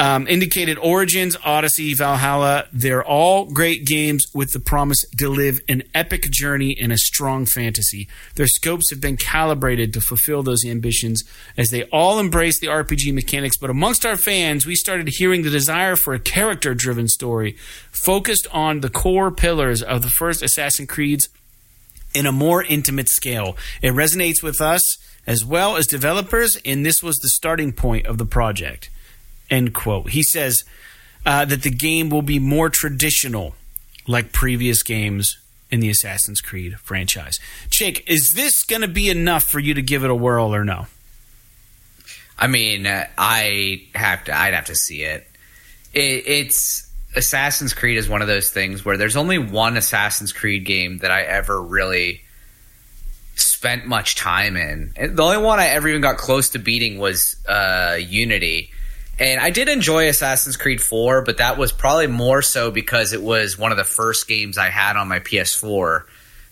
Um, indicated Origins, Odyssey, Valhalla. They're all great games with the promise to live an epic journey in a strong fantasy. Their scopes have been calibrated to fulfill those ambitions as they all embrace the RPG mechanics. But amongst our fans, we started hearing the desire for a character driven story focused on the core pillars of the first Assassin's Creed's in a more intimate scale. It resonates with us as well as developers, and this was the starting point of the project. End quote. He says uh, that the game will be more traditional, like previous games in the Assassin's Creed franchise. Jake, is this going to be enough for you to give it a whirl or no? I mean, uh, I have to. I'd have to see it. it. It's Assassin's Creed is one of those things where there's only one Assassin's Creed game that I ever really spent much time in. The only one I ever even got close to beating was uh, Unity. And I did enjoy Assassin's Creed 4, but that was probably more so because it was one of the first games I had on my PS4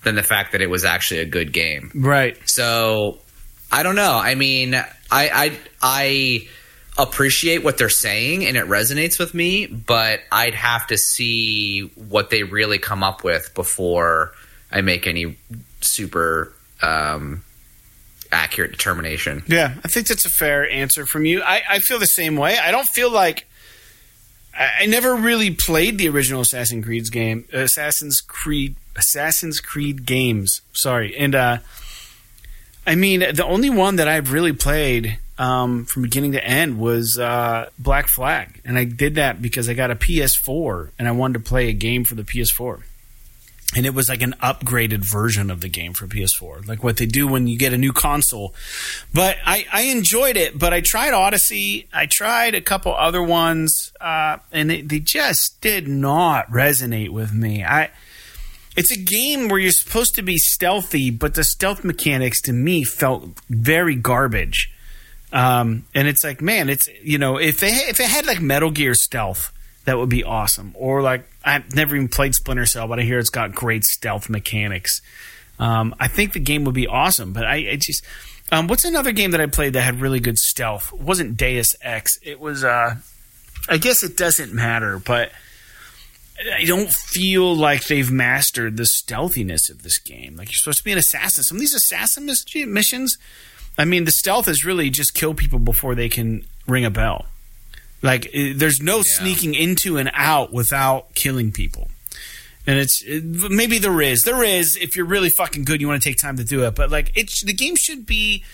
than the fact that it was actually a good game. Right. So I don't know. I mean, I I I appreciate what they're saying and it resonates with me, but I'd have to see what they really come up with before I make any super um, accurate determination. Yeah, I think that's a fair answer from you. I, I feel the same way. I don't feel like I, I never really played the original Assassin's Creed's game, Assassin's Creed, Assassin's Creed games. Sorry, and uh, I mean the only one that I've really played um, from beginning to end was uh, Black Flag, and I did that because I got a PS4 and I wanted to play a game for the PS4 and it was like an upgraded version of the game for PS4, like what they do when you get a new console. But I, I enjoyed it. But I tried Odyssey, I tried a couple other ones, uh, and they, they just did not resonate with me. I. It's a game where you're supposed to be stealthy, but the stealth mechanics to me felt very garbage. Um, and it's like, man, it's you know, if they if it had like Metal Gear stealth, that would be awesome. Or like I've never even played Splinter Cell, but I hear it's got great stealth mechanics. Um, I think the game would be awesome, but I, I just um, what's another game that I played that had really good stealth? It wasn't Deus Ex. It was. Uh, I guess it doesn't matter, but I don't feel like they've mastered the stealthiness of this game. Like you're supposed to be an assassin. Some of these assassin missions, I mean, the stealth is really just kill people before they can ring a bell. Like there's no yeah. sneaking into and out without killing people. And it's it, maybe there is, there is. If you're really fucking good, you want to take time to do it. But like, it's the game should be.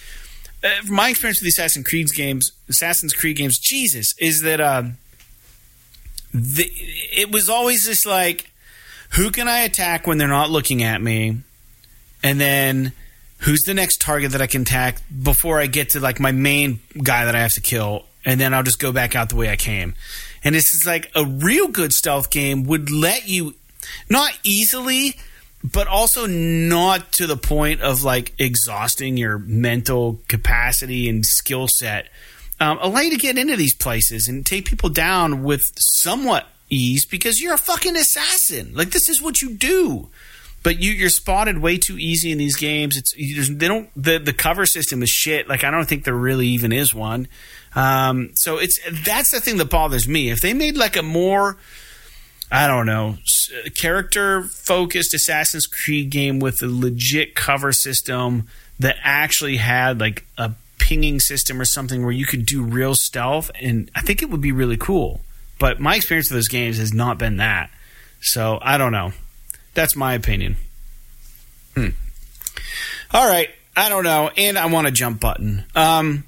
Uh, my experience with the Assassin's Creed games, Assassin's Creed games, Jesus, is that. Uh, the, it was always just like, who can I attack when they're not looking at me? And then who's the next target that I can attack before I get to like my main guy that I have to kill? And then I'll just go back out the way I came. And it's just like a real good stealth game would let you not easily, but also not to the point of like exhausting your mental capacity and skill set um, allow you to get into these places and take people down with somewhat ease because you're a fucking assassin. Like this is what you do. But you, you're spotted way too easy in these games. It's they don't the the cover system is shit. Like I don't think there really even is one. Um, so it's that's the thing that bothers me. If they made like a more I don't know, character focused Assassin's Creed game with a legit cover system that actually had like a pinging system or something where you could do real stealth, and I think it would be really cool. But my experience with those games has not been that. So I don't know. That's my opinion. Hmm. All right. I don't know. And I want a jump button. Um,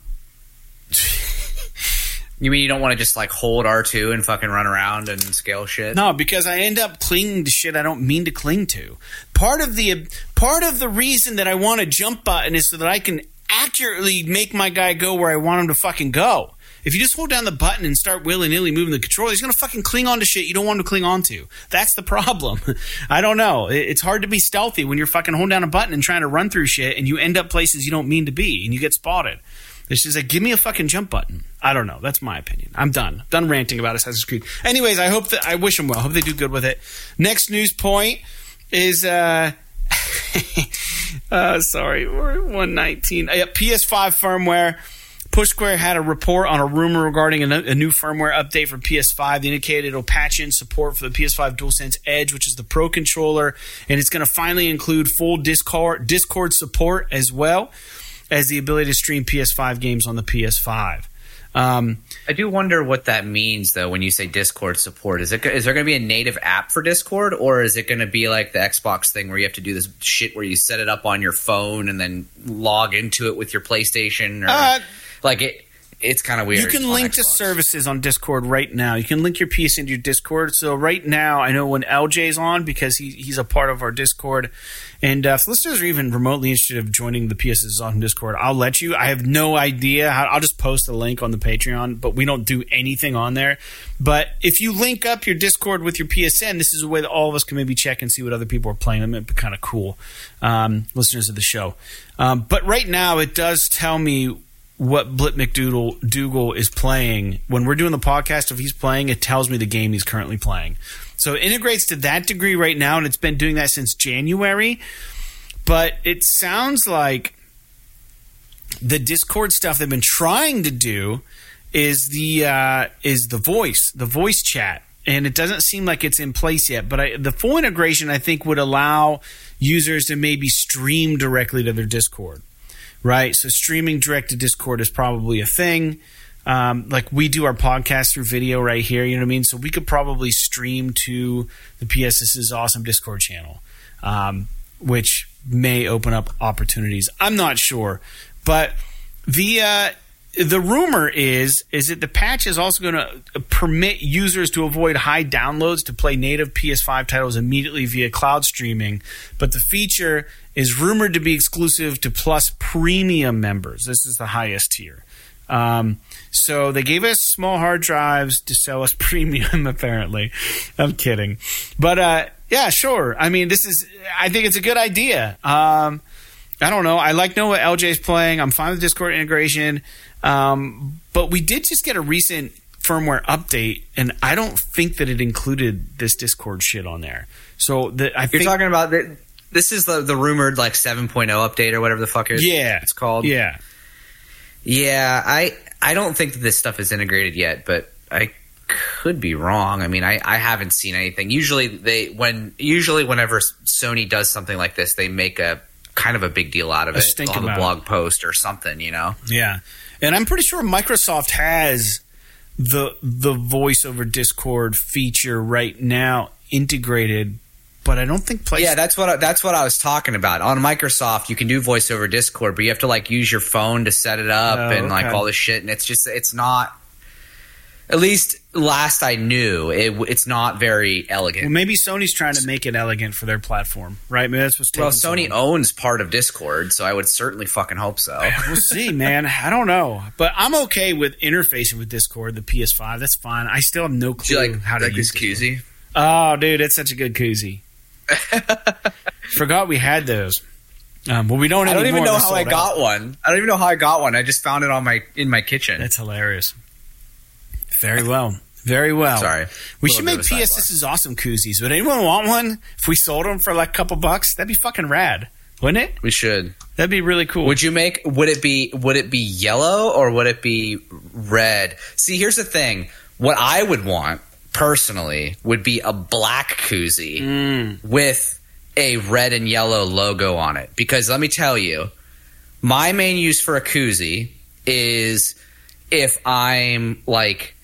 you mean you don't want to just like hold R2 and fucking run around and scale shit? No, because I end up clinging to shit I don't mean to cling to. Part of the part of the reason that I want a jump button is so that I can accurately make my guy go where I want him to fucking go. If you just hold down the button and start willy nilly moving the controller, he's going to fucking cling on to shit you don't want him to cling on to. That's the problem. [laughs] I don't know. It's hard to be stealthy when you're fucking holding down a button and trying to run through shit and you end up places you don't mean to be and you get spotted. It's just like, give me a fucking jump button. I don't know. That's my opinion. I'm done. Done ranting about Assassin's Creed. Anyways, I hope that I wish them well. Hope they do good with it. Next news point is uh [laughs] uh, sorry, we're 119. Uh, PS5 firmware. Push Square had a report on a rumor regarding a, a, new firmware update for PS5. They indicated it'll patch in support for the PS5 DualSense Edge, which is the Pro controller, and it's going to finally include full Discord Discord support as well as the ability to stream PS5 games on the PS5. Um, I do wonder what that means, though, when you say Discord support. Is it is there going to be a native app for Discord, or is it going to be like the Xbox thing where you have to do this shit where you set it up on your phone and then log into it with your PlayStation, or uh, like it? It's kind of weird. You can link Xbox. to services on Discord right now. You can link your piece into your Discord. So right now, I know when LJ's on because he, he's a part of our Discord, and uh, if listeners are even remotely interested of joining the PSS on Discord, I'll let you. I have no idea. How, I'll just post a link on the Patreon, but we don't do anything on there. But if you link up your Discord with your PSN, this is a way that all of us can maybe check and see what other people are playing. It might be kind of cool, um, listeners of the show. Um, but right now, it does tell me what Blit McDoodle Dougal is playing. When we're doing the podcast, if he's playing, it tells me the game he's currently playing. So it integrates to that degree right now, and it's been doing that since January. But it sounds like the Discord stuff they've been trying to do is the uh, is the voice, the voice chat, and it doesn't seem like it's in place yet. But I, the full integration, I think, would allow users to maybe stream directly to their Discord, right? So streaming direct to Discord is probably a thing. Um, like we do our podcast through video right here, you know what I mean? So we could probably stream to the PSS's awesome Discord channel, um, which may open up opportunities. I'm not sure, but the uh, the rumor is is that the patch is also going to permit users to avoid high downloads to play native PS5 titles immediately via cloud streaming, but the feature is rumored to be exclusive to Plus Premium members. This is the highest tier. Um, so they gave us small hard drives to sell us [laughs] premium. Apparently, I'm kidding, but uh, yeah, sure. I mean, this is. I think it's a good idea. Um, I don't know. I like know what LJ's playing. I'm fine with Discord integration, um, but we did just get a recent firmware update, and I don't think that it included this Discord shit on there. So that I You're think, talking about the, this is the the rumored like 7.0 update or whatever the fuck it- yeah, it's called. Yeah, Yeah, I I don't think that this stuff is integrated yet, but I could be wrong. I mean, I, I haven't seen anything. Usually they when usually whenever Sony does something like this, they make a kind of a big deal out of A it on the about blog post or something, you know. yeah, and I'm pretty sure Microsoft has the the voice over Discord feature right now integrated, but I don't think PlayStation. Yeah, that's what I, that's what I was talking about. On Microsoft, you can do voice over Discord, but you have to like use your phone to set it up Oh, and like okay. all this shit, and it's just it's not. At least last I knew, it, it's not very elegant. Well, maybe Sony's trying to make it elegant for their platform, right? Maybe that's what's Well, taking so Sony owns part of Discord, so I would certainly fucking hope so. [laughs] We'll see, man. I don't know, but I'm okay with interfacing with Discord, the PS5. That's fine. I still have no clue like how to like use this Discord. koozie? Oh, dude, it's such a good koozie. [laughs] Forgot we had those. Um, well, we don't. I don't even know how I got out. one. I don't even know how I got one. I just found it on my in my kitchen. That's hilarious. Very well. Very well. Sorry. We should make PS. This is awesome koozies. Would anyone want one? If we sold them for like a couple bucks, that'd be fucking rad, wouldn't it? We should. That'd be really cool. Would you make? Would it be? Would it be yellow or would it be red? See, here's the thing. What I would want personally would be a black koozie Mm. with a red and yellow logo on it. Because let me tell you, my main use for a koozie is if I'm like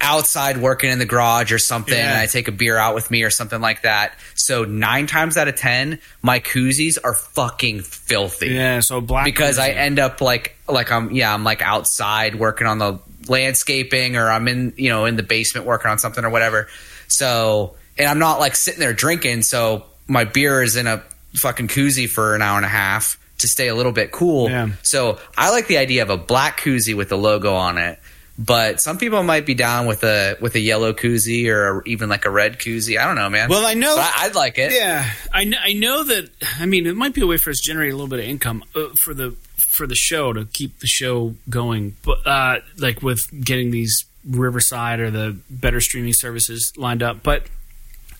outside working in the garage or something Yeah. and I take a beer out with me or something like that. So nine times out of ten, my koozies are fucking filthy Yeah. So black because I end up like like I'm yeah I'm like outside working on the landscaping or I'm in you know in the basement working on something or whatever. So and I'm not like sitting there drinking. So my beer is in a fucking koozie for an hour and a half to stay a little bit cool. Yeah. So I like the idea of a black koozie with the logo on it. But some people might be down with a with a yellow koozie or even like a red koozie. I don't know, man. Well, I know. But I, I'd like it. Yeah, I, kn- I know that. I mean, it might be a way for us to generate a little bit of income uh, for the for the show to keep the show going. But uh, like with getting these Riverside or the better streaming services lined up. But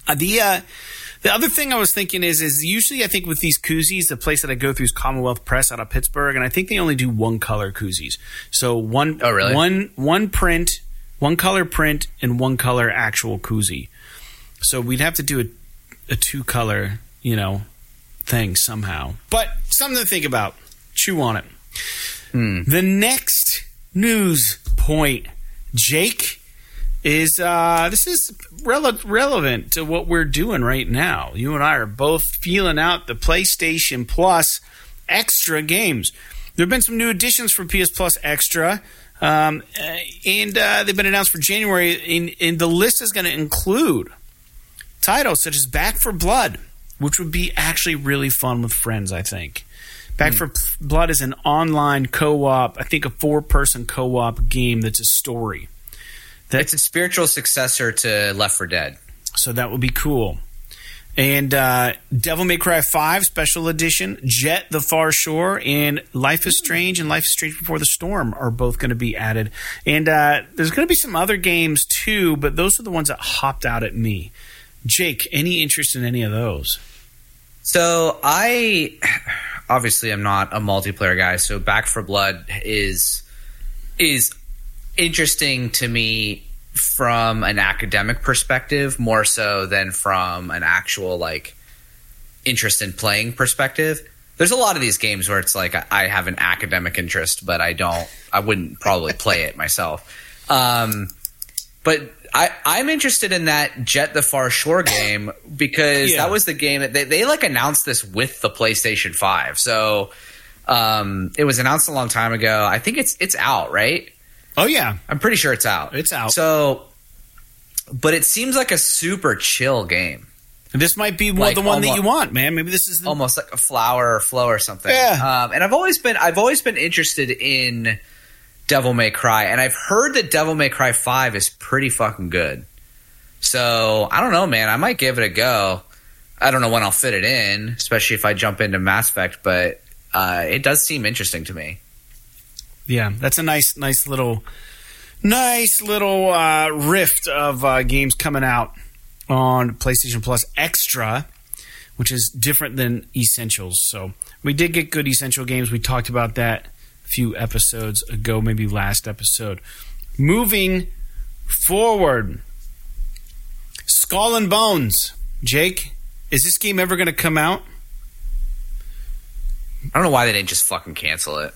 uh, the uh, the other thing I was thinking is is usually I think with these koozies, the place that I go through is Commonwealth Press out of Pittsburgh, and I think they only do one color koozies. So one Oh, really? one one print, one color print, and one color actual koozie. So we'd have to do a, a two color, you know, thing somehow. But something to think about. Chew on it. Hmm. The next news point, Jake, is uh, this is rele- relevant to what we're doing right now. You and I are both feeling out the PlayStation Plus extra games. There have been some new additions for PS Plus Extra, um, uh, and uh, they've been announced for January. And, and the list is going to include titles such as Back 4 Blood, which would be actually really fun with friends, I think. Back 4 Blood is an online co op, I think a four person co op game that's a story. It's a spiritual successor to Left 4 Dead. So that would be cool. And uh, Devil May Cry 5 Special Edition, Jett the Far Shore, and Life is Strange and Life is Strange Before the Storm are both going to be added. And uh, there's going to be some other games too, but those are the ones that hopped out at me. Jake, any interest in any of those? So I [sighs] obviously am not a multiplayer guy, so Back 4 Blood is is interesting to me from an academic perspective more so than from an actual like interest in playing perspective. There's a lot of these games where it's like I- have an academic interest, but I don't. I wouldn't probably play it myself. Um, but I, I'm interested in that Jett the Far Shore game because Yeah. that was the game that they, they like announced this with the PlayStation 5. So um, it was announced a long time ago. I think it's it's out, right? Oh, yeah. I'm pretty sure it's out. It's out. So, but it seems like a super chill game, This might be Like the one that you want, man. Maybe this is the. almost like a flower or flow or something. Yeah. Um, and I've always been I've always been interested in Devil May Cry, and I've heard that Devil May Cry Five is pretty fucking good. So I don't know, man. I might give it a go. I don't know when I'll fit it in, especially if I jump into Mass Effect, but uh, it does seem interesting to me. Yeah, that's a nice, nice little nice little uh, rift of uh, games coming out on PlayStation Plus Extra, which is different than Essentials. So we did get good Essential games. We talked about that a few episodes ago, maybe last episode. Moving forward, Skull and Bones. Jake, is this game ever going to come out? I don't know why they didn't just fucking cancel it.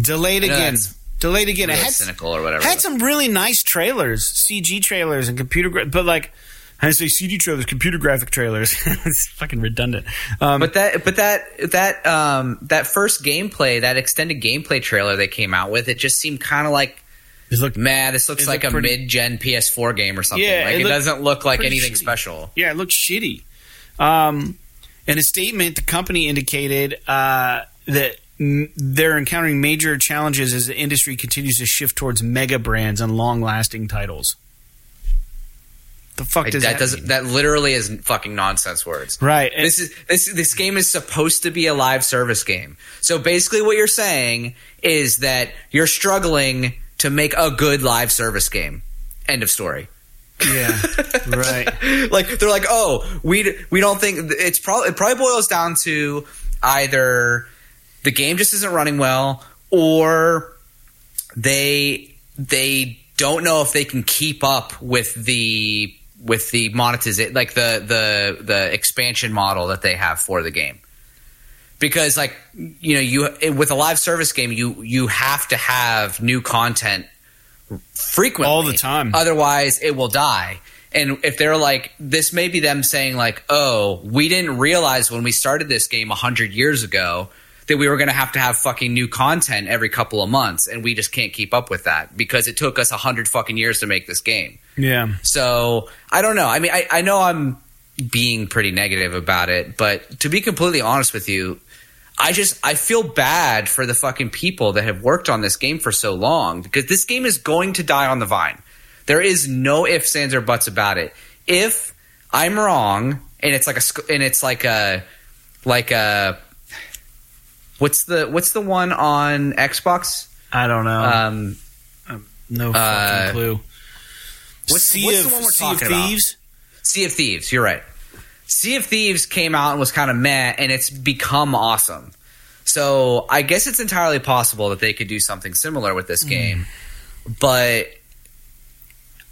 Delayed again. Delayed again. It had, cynical or whatever. had some really nice trailers, CG trailers and computer, gra- but like I say CG trailers, computer graphic trailers. [laughs] it's fucking redundant. Um, But that, but that, that, um, that first gameplay, that extended gameplay trailer they came out with, it just seemed kind of like, it looked man, this looks like a pretty- mid-gen PS4 game or something. Yeah, like it it, doesn't look like anything shitty. special. Yeah, it looked shitty. Um, in a statement, the company indicated uh, that they're encountering major challenges as the industry continues to shift towards mega brands and long-lasting titles. The fuck does that that, doesn't. mean? That literally is fucking nonsense words. Right. and- This is this this game is supposed to be a live service game. So basically, what you're saying is that you're struggling to make a good live service game. End of story. yeah. [laughs] right. like they're like, oh, we we don't think it's probably it probably boils down to either the game just isn't running well, or they they don't know if they can keep up with the with the monetization, like the the the expansion model that they have for the game. Because like you know you with a live service game you you have to have new content frequently All the time. otherwise it will die and if they're like this may be them saying like oh we didn't realize when we started this game 100 years ago that we were going to have to have fucking new content every couple of months and we just can't keep up with that because it took us 100 fucking years to make this game Yeah. so I don't know. I mean, I, I know I'm being pretty negative about it, but to be completely honest with you, I just I feel bad for the fucking people that have worked on this game for so long because this game is going to die on the vine. There is no ifs, ands, or buts about it. If I'm wrong, and it's like a and it's like a like a what's the what's the one on Xbox? I don't know. Um, no fucking uh, clue. what's- sea what's of, the one we're sea of talking about? Thieves? Sea of Thieves, you're right. Sea of Thieves came out and was kind of meh, and it's become awesome. So I guess it's entirely possible that they could do something similar with this game, but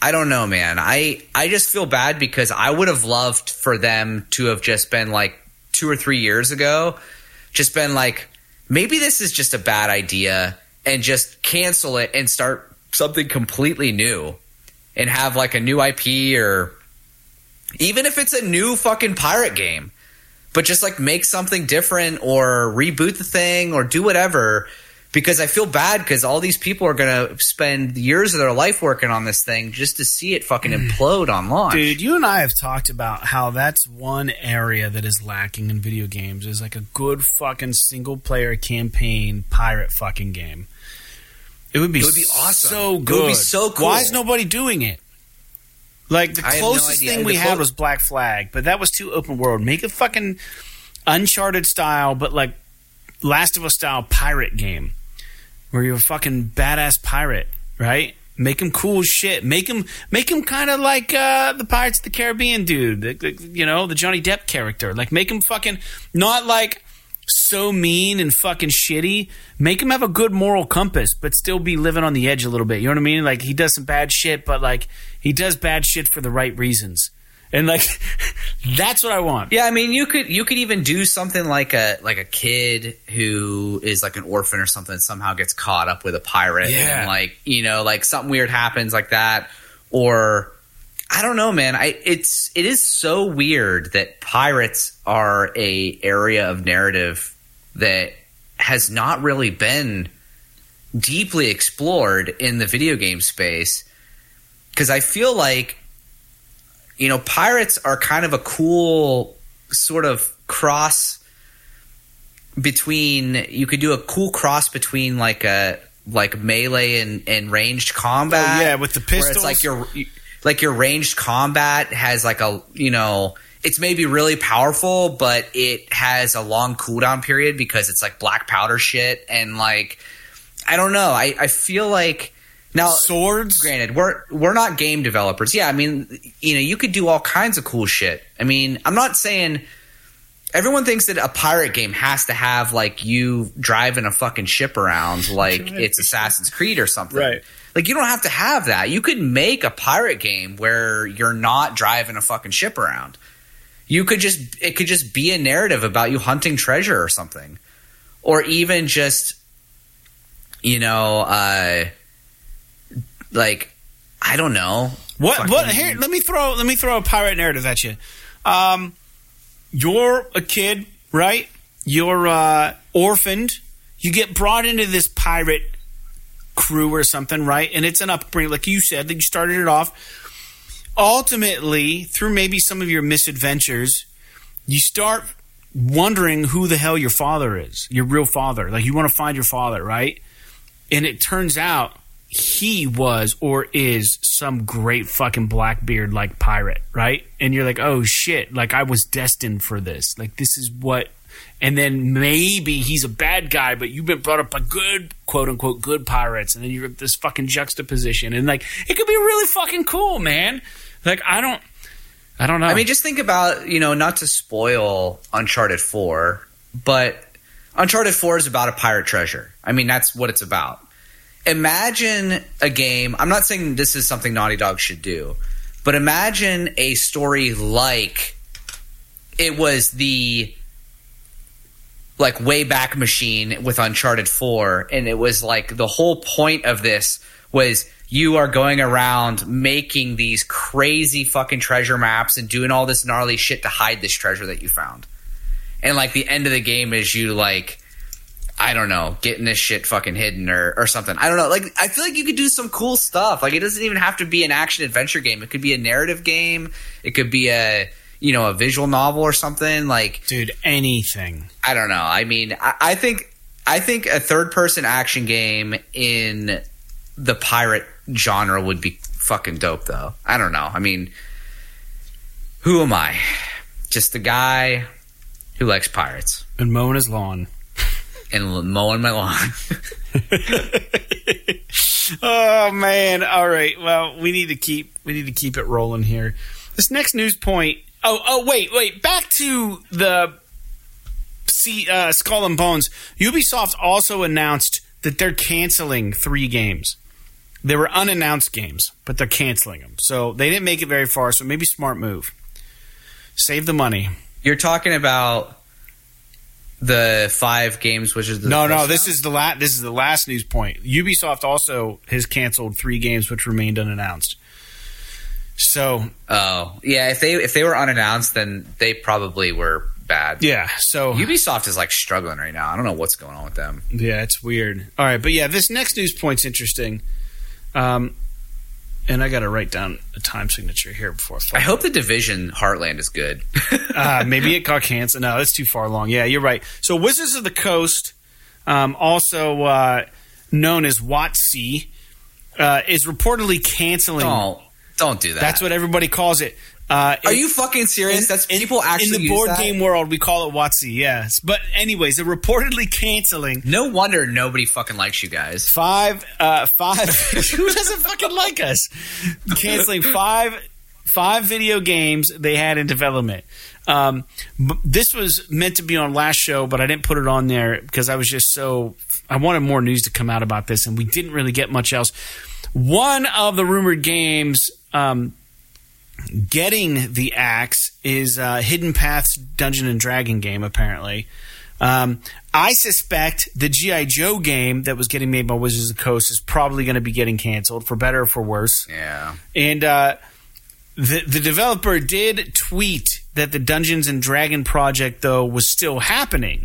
I don't know, man. I I just feel bad because I would have loved for them to have just been like two or three years ago, just been like maybe this is just a bad idea and just cancel it and start something completely new and have like a new IP or even if it's a new fucking pirate game, but just like make something different or reboot the thing or do whatever. Because I feel bad because all these people are going to spend years of their life working on this thing just to see it fucking mm. implode on launch. Dude, you and I have talked about how that's one area that is lacking in video games is like a good fucking single player campaign pirate fucking game. It would be, It would be awesome. So It would good. be so cool. Why is nobody doing it? Like the have no closest thing we had was Black Flag, but that was too open world. Make a fucking Uncharted style, but like Last of Us style pirate game where you're a fucking badass pirate, right? Make him cool shit. Make him make him kind of like uh, the Pirates of the Caribbean dude, the, the- you know, the Johnny Depp character. Like make him fucking not like so mean and fucking shitty. Make him have a good moral compass, but still be living on the edge a little bit. You know what I mean? Like he does some bad shit, but like he does bad shit for the right reasons. And like [laughs] that's what I want. Yeah, I mean, you could you could even do something like a like a kid who is like an orphan or something somehow gets caught up with a pirate Yeah. and like you know like something weird happens like that or I don't know, man. I it's it is so weird that pirates are a area of narrative that has not really been deeply explored in the video game space because I feel like you know pirates are kind of a cool sort of cross between you could do a cool cross between like a like melee and, and ranged combat. Oh, yeah, with the where it's like your like your ranged combat has like a you know it's maybe really powerful but it has a long cooldown period because it's like black powder shit. And like i don't know. I, I feel like Now, swords. Granted, we're we're not game developers. Yeah, I mean, you know, you could do all kinds of cool shit. I mean, I'm not saying everyone thinks that a pirate game has to have like you driving a fucking ship around like it's Assassin's Creed or something. Right. Like you don't have to have that. You could make a pirate game where you're not driving a fucking ship around. You could just it could just be a narrative about you hunting treasure or something. Or even just you know, uh like I don't know. What? Fucking- What? Here, let me throw. Let me throw a pirate narrative at you. Um, you're a kid, right? You're uh, orphaned. You get brought into this pirate crew or something, right? And it's an upbringing, like you said, that you started it off. Ultimately, through maybe some of your misadventures, you start wondering who the hell your father is, your real father. Like you want to find your father, right? And it turns out he was or is some great fucking blackbeard like pirate, right? And you're like, oh shit, like I was destined for this. Like this is what. And then maybe he's a bad guy, but you've been brought up by good, quote unquote, good pirates. And then you're this fucking juxtaposition. And like, it could be really fucking cool, man. Like, I don't. I don't know. I mean, just think about you know, not to spoil Uncharted Four, but Uncharted Four is about a pirate treasure. I mean, that's what it's about. Imagine a game. I'm not saying this is something Naughty Dog should do, but imagine a story like it was the like Wayback Machine with Uncharted 4 and it was like the whole point of this was you are going around making these crazy fucking treasure maps and doing all this gnarly shit to hide this treasure that you found. And like the end of the game is you like I don't know, getting this shit fucking hidden or, or something. I don't know. Like I feel like you could do some cool stuff. Like it doesn't even have to be an action adventure game. It could be a narrative game. It could be a you know, a visual novel or something. Like dude, anything. I don't know. I mean, I, I think I think a third person action game in the pirate genre would be fucking dope though. I don't know. I mean, who am I? Just the guy who likes pirates And mowing his lawn. And mowing my lawn. [laughs] oh man! All right. Well, we need to keep we need to keep it rolling here. This next news point. Oh, oh, wait, wait. Back to the see uh, Skull and Bones. Ubisoft also announced that they're canceling three games. They were unannounced games, but they're canceling them. So they didn't make it very far. So maybe smart move. Save the money. You're talking about the five games, which is the No, no. This is the la- This is the last news point. Ubisoft also has canceled three games which remained unannounced. So Oh, yeah. If they if they were unannounced, then they probably were bad. yeah, so Ubisoft is like struggling right now. I don't know what's going on with them. yeah, it's weird. All right, but yeah, this next news point's interesting. Um, and I got to write down a time signature here before. I hope the Division Heartland is good. uh, [laughs] maybe it got canceled. No, that's too far along. Yeah, you're right. So Wizards of the Coast, um, also uh, known as WotC, uh, is reportedly canceling. don't don't do that. That's what everybody calls it. Uh, Are it- you fucking serious? That's people actually in the board game world we call it WotC. Yes, but anyways, they're reportedly canceling No wonder nobody fucking likes you guys. five uh five [laughs] who doesn't fucking like us canceling five five video games they had in development um this was meant to be on last show but i didn't put it on there because i was just so i wanted more news to come out about this and we didn't really get much else one of the rumored games um getting the axe is uh, Hidden Paths Dungeon and Dragon game, apparently. Um, I suspect the G.I. Joe game that was getting made by Wizards of the Coast is probably going to be getting canceled, for better or for worse. Yeah. And uh, the, the developer did tweet that the Dungeons and Dragon project, though, was still happening.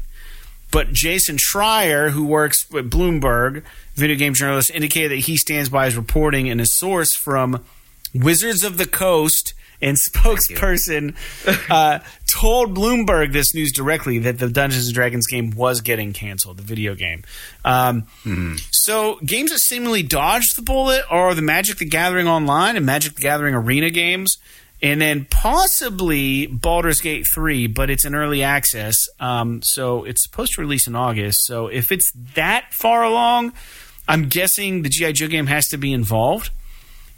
But Jason Schreier, who works with Bloomberg, video game journalist, indicated that he stands by his reporting and his source from Wizards of the Coast and [laughs] spokesperson uh, told Bloomberg this news directly that the Dungeons and Dragons game was getting canceled, the video game. Um, So games that seemingly dodged the bullet are the Magic the Gathering Online and Magic the Gathering Arena games. And then possibly Baldur's Gate 3, but it's in early access. Um, so it's supposed to release in August. So if it's that far along, I'm guessing the GI Joe game has to be involved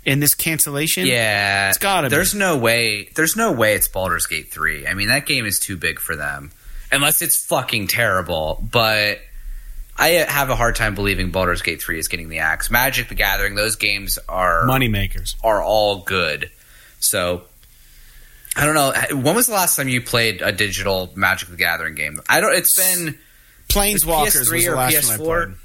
in this cancellation. Yeah, It's gotta be. There's no way. There's no way it's Baldur's Gate three. I mean, that game is too big for them, unless it's fucking terrible. But I have a hard time believing Baldur's Gate three is getting the axe. Magic the Gathering, those games are money makers. are all good. So I don't know. When was the last time you played a digital Magic the Gathering game? I don't. It's been Planeswalkers PS3 the or last one I PS4? played.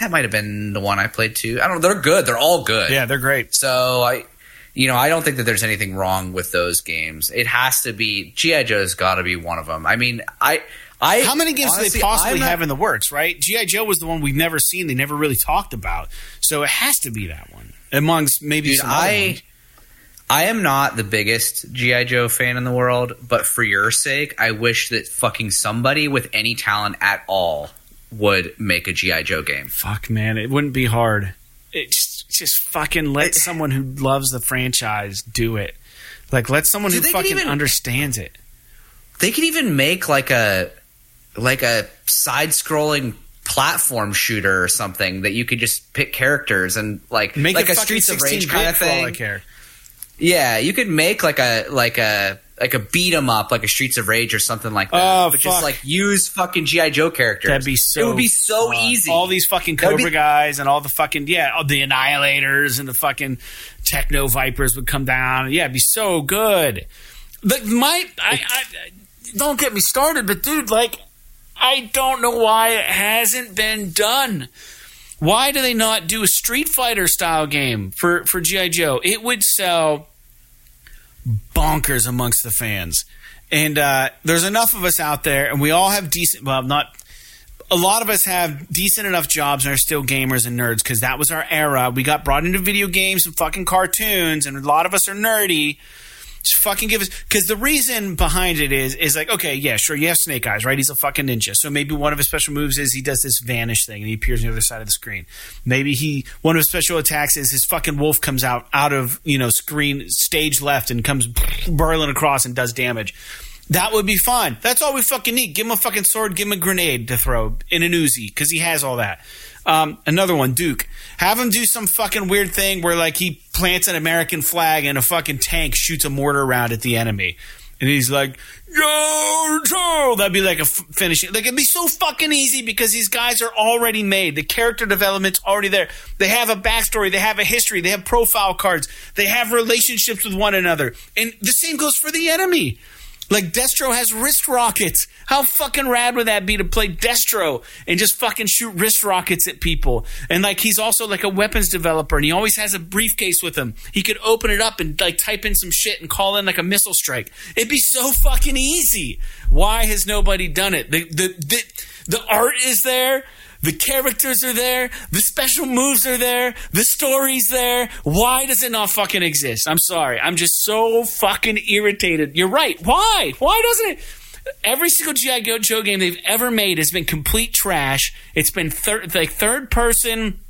That might have been the one I played too. I don't. know. They're good. They're all good. Yeah, they're great. So I, you know, I don't think that there's anything wrong with those games. It has to be GI Joe's got to be one of them. I mean, I, I. How many games do they possibly not- have in the works, right? G.I. Joe was the one we've never seen, they never really talked about. So it has to be that one. Amongst maybe Dude, some I. I am not the biggest GI Joe fan in the world, but for your sake, I wish that fucking somebody with any talent at all would make a GI Joe game. Fuck, man, it wouldn't be hard. It just, just fucking let someone who loves the franchise do it. Like, let someone who fucking even- understands it. They could even make like a like a side-scrolling platform shooter or something that you could just pick characters and like Make like it a Streets of Rage kind of thing. Yeah, you could make like a like a like a beat 'em up, like a Streets of Rage or something like that. Oh, but fuck. just like use fucking GI Joe characters. That'd be so. It would be so fun. easy. All these fucking Cobra be- guys and all the fucking yeah, all the Annihilators and the fucking Techno Vipers would come down. Yeah, it'd be so good. But my, I, I, don't get me started, but dude, like, I don't know why it hasn't been done. Why do they not do a Street Fighter style game for for GI Joe? It would sell bonkers amongst the fans. And uh, there's enough of us out there, and we all have decent. Well, not a lot of us have decent enough jobs and are still gamers and nerds because that was our era. We got brought into video games and fucking cartoons, and a lot of us are nerdy. Fucking give us because the reason behind it is is like okay, yeah, sure, you have Snake Eyes, right? He's a fucking ninja, so maybe one of his special moves is he does this vanish thing and he appears on the other side of the screen. Maybe he one of his special attacks is his fucking wolf comes out out of you know screen stage left and comes burling across and does damage. That would be fine. That's all we fucking need. Give him a fucking sword. Give him a grenade to throw in an Uzi because he has all that. Um, another one, Duke. Have him do some fucking weird thing where like he plants an American flag and a fucking tank shoots a mortar round at the enemy, and he's like, "Yo, Joe." That'd be like a f- finishing. Like it'd be so fucking easy because these guys are already made. The character development's already there. They have a backstory. They have a history. They have profile cards. They have relationships with one another, and the same goes for the enemy. Like Destro has wrist rockets. How fucking rad would that be to play Destro and just fucking shoot wrist rockets at people? And like he's also like a weapons developer and he always has a briefcase with him. He could open it up and like type in some shit and call in like a missile strike. It'd be so fucking easy. Why has nobody done it? The the the, the art is there. The characters are there. The special moves are there. The story's there. Why does it not fucking exist? I'm sorry. I'm just so fucking irritated. You're right. Why? Why doesn't it? Every single GI Joe game they've ever made has been complete trash. It's been third, like third person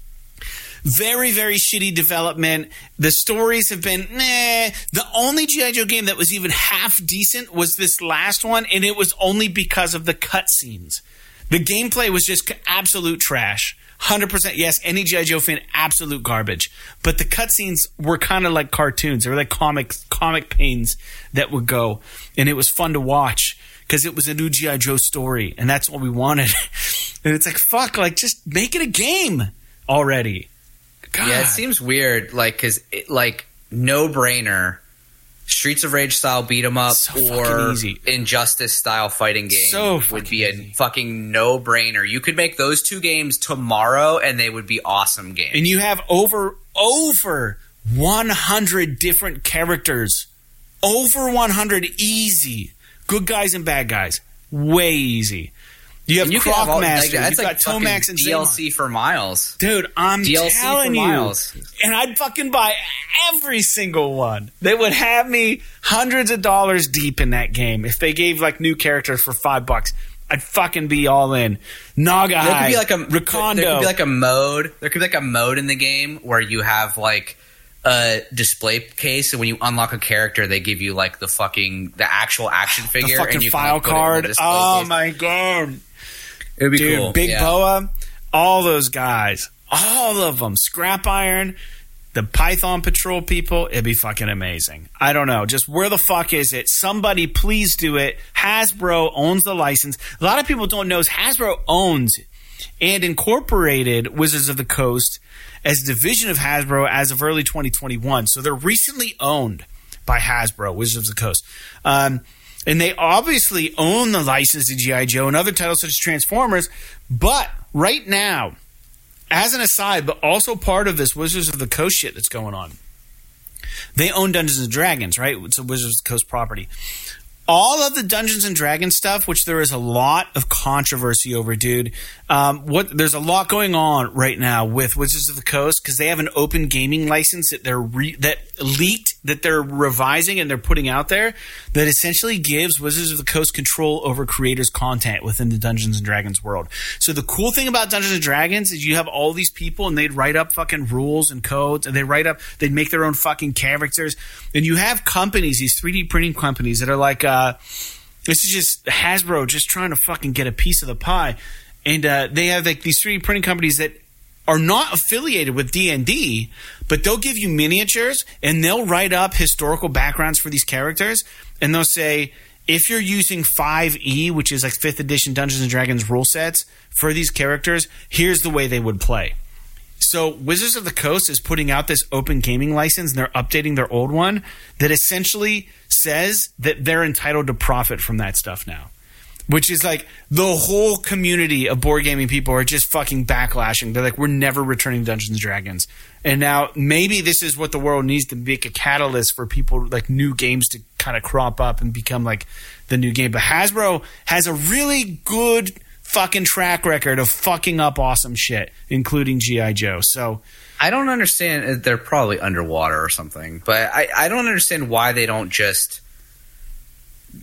very very shitty development the stories have been meh the only gi joe game that was even half decent was this last one and it was only because of the cutscenes the gameplay was just absolute trash. 100% yes any gi joe fan absolute garbage. But the cutscenes were kind of like cartoons. They were like comic comic pains that would go. And it was fun to watch because it was a new gi joe story and that's what we wanted. [laughs] And it's like fuck like just make it a game already. God. Yeah, it seems weird, like because like no brainer, Streets of Rage style beat 'em up So or. Injustice style fighting game So would be a easy. fucking no brainer. You could make those two games tomorrow, and they would be awesome games. and you have over over 100 different characters over 100 easy good guys and bad guys way easy you have you could have Croc all, like, that's you've like got Tomax and DLC for Miles. Dude, I'm DLC telling for you. Miles. And I'd fucking buy every single one. They would have me hundreds of dollars deep in that game. If they gave like new characters for five bucks, I'd fucking be all in. Naga There could be like a Recondo. There could be like a mode. There could be like a mode in the game where you have like a display case, and when you unlock a character, they give you like the fucking the actual action [sighs] the figure, fucking and you file put it the card. Oh case. my god. It would be Dude, cool. Big yeah. Boa. all those guys, all of them, Scrap Iron, the Python Patrol people, it'd be fucking amazing. I don't know. Just where the fuck is it? Somebody please do it. Hasbro owns the license. A lot of people don't know is Hasbro owns and incorporated Wizards of the Coast as a division of Hasbro as of early 2021. So they're recently owned by Hasbro, Wizards of the Coast. Um, and they obviously own the license to G.I. Joe and other titles such as Transformers. But right now, as an aside, but also part of this Wizards of the Coast shit that's going on, they own Dungeons and Dragons, right? It's a Wizards of the Coast property all of the Dungeons and Dragons stuff, which there is a lot of controversy over, dude. Um, what there's a lot going on right now with Wizards of the Coast because they have an open gaming license that they're re- that leaked that they're revising and they're putting out there that essentially gives Wizards of the Coast control over creators' content within the Dungeons and Dragons world. So the cool thing about Dungeons and Dragons is you have all these people and they'd write up fucking rules and codes and they write up they'd make their own fucking characters and you have companies these 3D printing companies that are like uh, this is just Hasbro just trying to fucking get a piece of the pie and uh, they have like these 3D printing companies that are not affiliated with D&D, but they'll give you miniatures and they'll write up historical backgrounds for these characters. And they'll say if you're using 5e, which is like 5th edition Dungeons and Dragons rule sets for these characters, here's the way they would play. So Wizards of the Coast is putting out this open gaming license. And they're updating their old one that essentially says that they're entitled to profit from that stuff now which is like the whole community of board gaming people are just fucking backlashing. They're like, we're never returning Dungeons and Dragons. And now maybe this is what the world needs to make a catalyst for people like new games to kind of crop up and become like the new game. But Hasbro has a really good fucking track record of fucking up awesome shit, including G.I. Joe. So I don't understand. Uh, they're probably underwater or something, but I, I don't understand why they don't just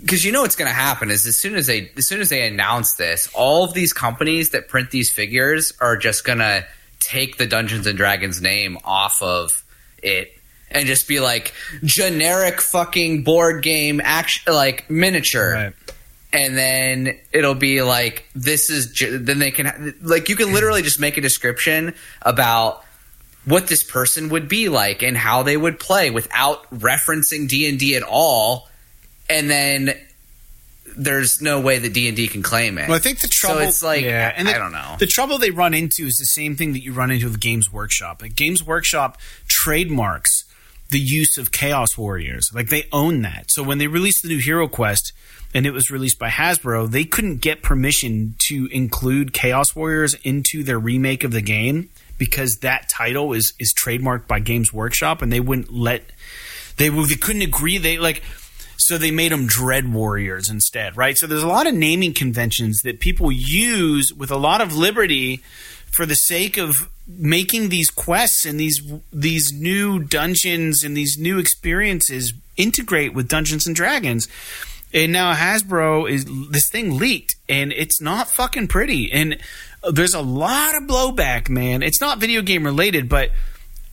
because you know what's going to happen is as soon as they as soon as they announce this, all of these companies that print these figures are just going to take the Dungeons and Dragons name off of it and just be like generic fucking board game action like miniature. Right. And then it'll be like this is then they can like you can literally just make a description about what this person would be like and how they would play without referencing D&D at all and then there's no way that D and D can claim it. Well, I think the trouble. So it's like, yeah, and the, I don't know. The trouble they run into is the same thing that you run into with Games Workshop. Like Games Workshop trademarks the use of Chaos Warriors. Like they own that. So when they released the new Hero Quest and it was released by Hasbro, they couldn't get permission to include Chaos Warriors into their remake of the game because that title is is trademarked by Games Workshop, and they wouldn't let they they couldn't agree. They like so they made them Dread Warriors instead, right? So there's a lot of naming conventions that people use with a lot of liberty for the sake of making these quests and these these new dungeons and these new experiences integrate with Dungeons and Dragons. And now Hasbro is this thing leaked and it's not fucking pretty. And there's a lot of blowback, man. It's not video game related, but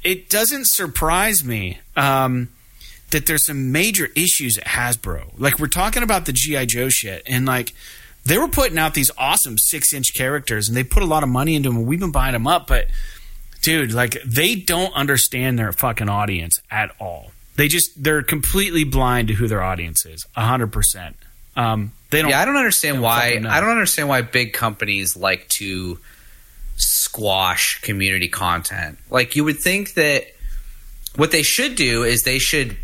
it doesn't surprise me. Um, that there's some major issues at Hasbro. Like we're talking about the GI Joe shit, and like they were putting out these awesome six inch characters, and they put a lot of money into them. And we've been buying them up, but dude, like they don't understand their fucking audience at all. They just they're completely blind to who their audience is, hundred um, percent. They don't. Yeah, I don't understand don't why. I don't understand why big companies like to squash community content. Like you would think that what they should do is they should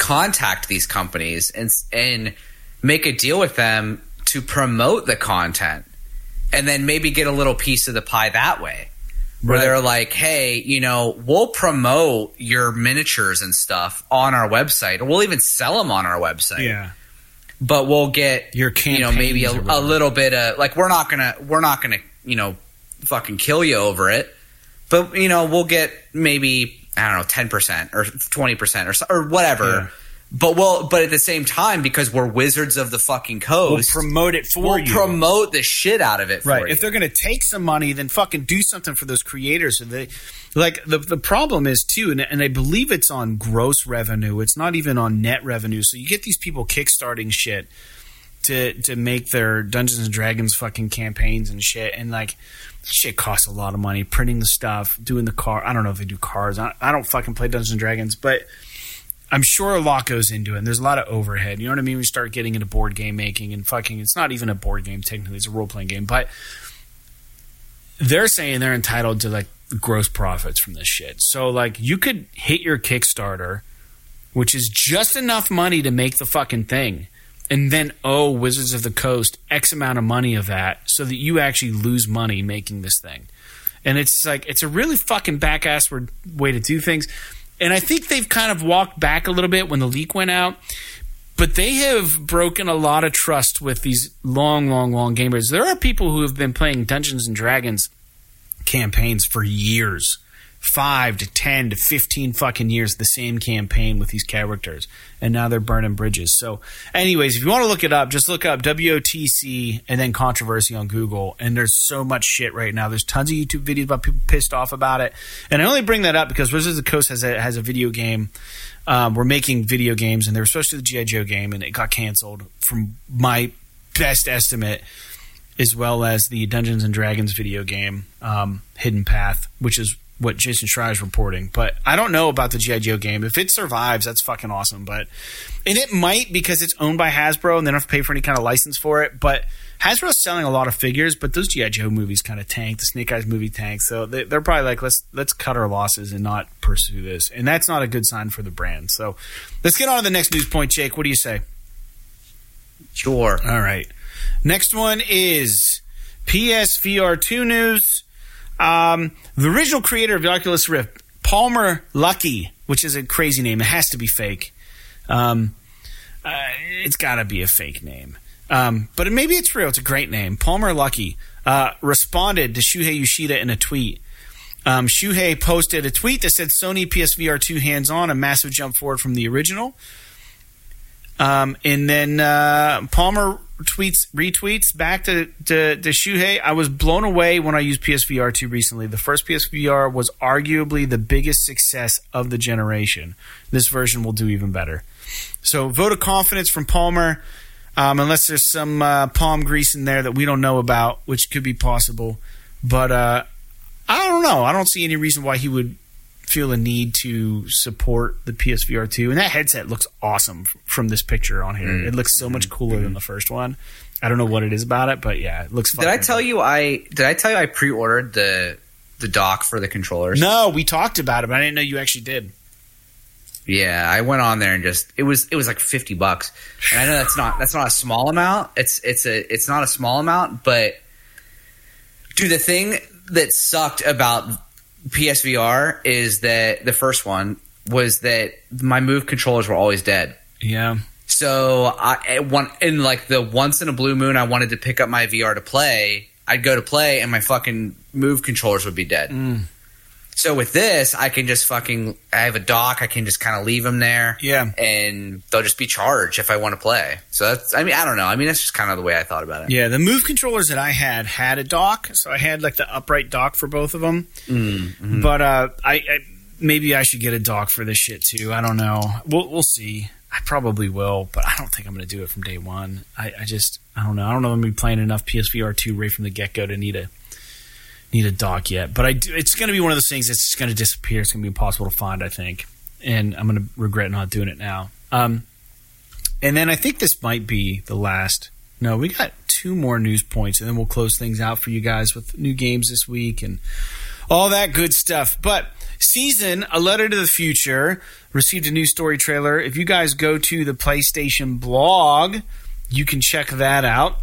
contact these companies and and make a deal with them to promote the content and then maybe get a little piece of the pie that way. Where right. they're like hey you know we'll promote your miniatures and stuff on our website. Or we'll even sell them on our website. Yeah. But we'll get your you know maybe a, a little bit of like we're not gonna we're not gonna you know fucking kill you over it. But you know we'll get maybe I don't know, ten percent or twenty percent or or whatever. Yeah. But well, but at the same time, because we're wizards of the fucking coast, we'll promote it for we'll you. Promote the shit out of it. right. You. If they're going to take some money, then fucking do something for those creators. So they, like the the problem is too, and, and I believe it's on gross revenue. It's not even on net revenue. So you get these people kickstarting shit to to make their Dungeons and Dragons fucking campaigns and shit, and like shit costs a lot of money printing the stuff, doing the car. I don't know if they do cars. I, I don't fucking play Dungeons and Dragons, but I'm sure a lot goes into it. And there's a lot of overhead. You know what I mean? We start getting into board game making and fucking. It's not even a board game technically; it's a role playing game, but they're saying they're entitled to like gross profits from this shit. So like you could hit your Kickstarter, which is just enough money to make the fucking thing, and then owe Wizards of the Coast X amount of money of that, so that you actually lose money making this thing. And it's like it's a really fucking back way to do things. And I think they've kind of walked back a little bit when the leak went out. But they have broken a lot of trust with these long, long, long gamers. There are people who have been playing Dungeons and Dragons campaigns for years five to ten to fifteen fucking years the same campaign with these characters, and now they're burning bridges. So, anyways, if you want to look it up, just look up WOTC and then controversy on Google. And there's so much shit right now. There's tons of YouTube videos about people pissed off about it. And I only bring that up because Wizards of the Coast has a, has a video game. Um, we're making video games, and they were supposed to do the GI Joe game, and it got canceled. From my best estimate as well as the Dungeons and Dragons video game, um, Hidden Path, which is what Jason Schreier is reporting. But I don't know about the GI Joe game. If it survives, that's fucking awesome. But and it might because it's owned by Hasbro and they don't have to pay for any kind of license for it. But Hasbro's selling a lot of figures, but those GI Joe movies kind of tanked. The Snake Eyes movie tanked, so they, are probably like, let's let's cut our losses and not pursue this. And that's not a good sign for the brand. So let's get on to the next news point, Jake. What do you say? Sure. All right. Next one is PSVR 2 news. Um, the original creator of the Oculus Rift, Palmer Luckey, which is a crazy name. It has to be fake. Um, uh, it's got to be a fake name. Um, but maybe it's real. It's a great name. Palmer Luckey uh, responded to Shuhei Yoshida in a tweet. Um, Shuhei posted a tweet that said Sony PSVR 2 hands on, a massive jump forward from the original. Um, and then uh, Palmer tweets retweets back to, to, to Shuhei. I was blown away when I used PSVR 2 recently. The first PSVR was arguably the biggest success of the generation. This version will do even better. So vote of confidence from Palmer, um, unless there's some uh, palm grease in there that we don't know about, which could be possible. But uh, I don't know. I don't see any reason why he would feel a need to support the PSVR 2. And that headset looks awesome from this picture on here. Mm. It looks so much cooler mm. than the first one. I don't know what it is about it, but yeah, it looks. Did I tell you I did I tell you I pre-ordered the the dock for the controllers? No, we talked about it, but I didn't know you actually did. Yeah, I went on there and just it was it was like fifty bucks. And I know that's not that's not a small amount. It's it's a it's not a small amount, but dude, the thing that sucked about PSVR is that the first one was that my move controllers were always dead. Yeah. So I one in like the once in a blue moon I wanted to pick up my VR to play, I'd go to play and my fucking move controllers would be dead. Mm. So with this, I can just fucking I have a dock. I can just kind of leave them there. Yeah, and they'll just be charged if I want to play. So that's I mean I don't know. I mean that's just kind of the way I thought about it. Yeah, the move controllers that I had had a dock, so I had like the upright dock for both of them. Mm-hmm. But uh, I, I maybe I should get a dock for this shit too. I don't know. We'll we'll see. I probably will, but I don't think I'm going to do it from day one. I, I just I don't know. I don't know. I'm to be playing enough PSVR two right from the get go to need a need a dock yet. But I do, it's going to be one of those things that's just going to disappear. It's going to be impossible to find, I think. And I'm going to regret not doing it now. Um, and then I think this might be the last. No, we got two more news points, and then we'll close things out for you guys with new games this week and all that good stuff. But Season, A Letter to the Future, received a new story trailer. If you guys go to the PlayStation blog, you can check that out.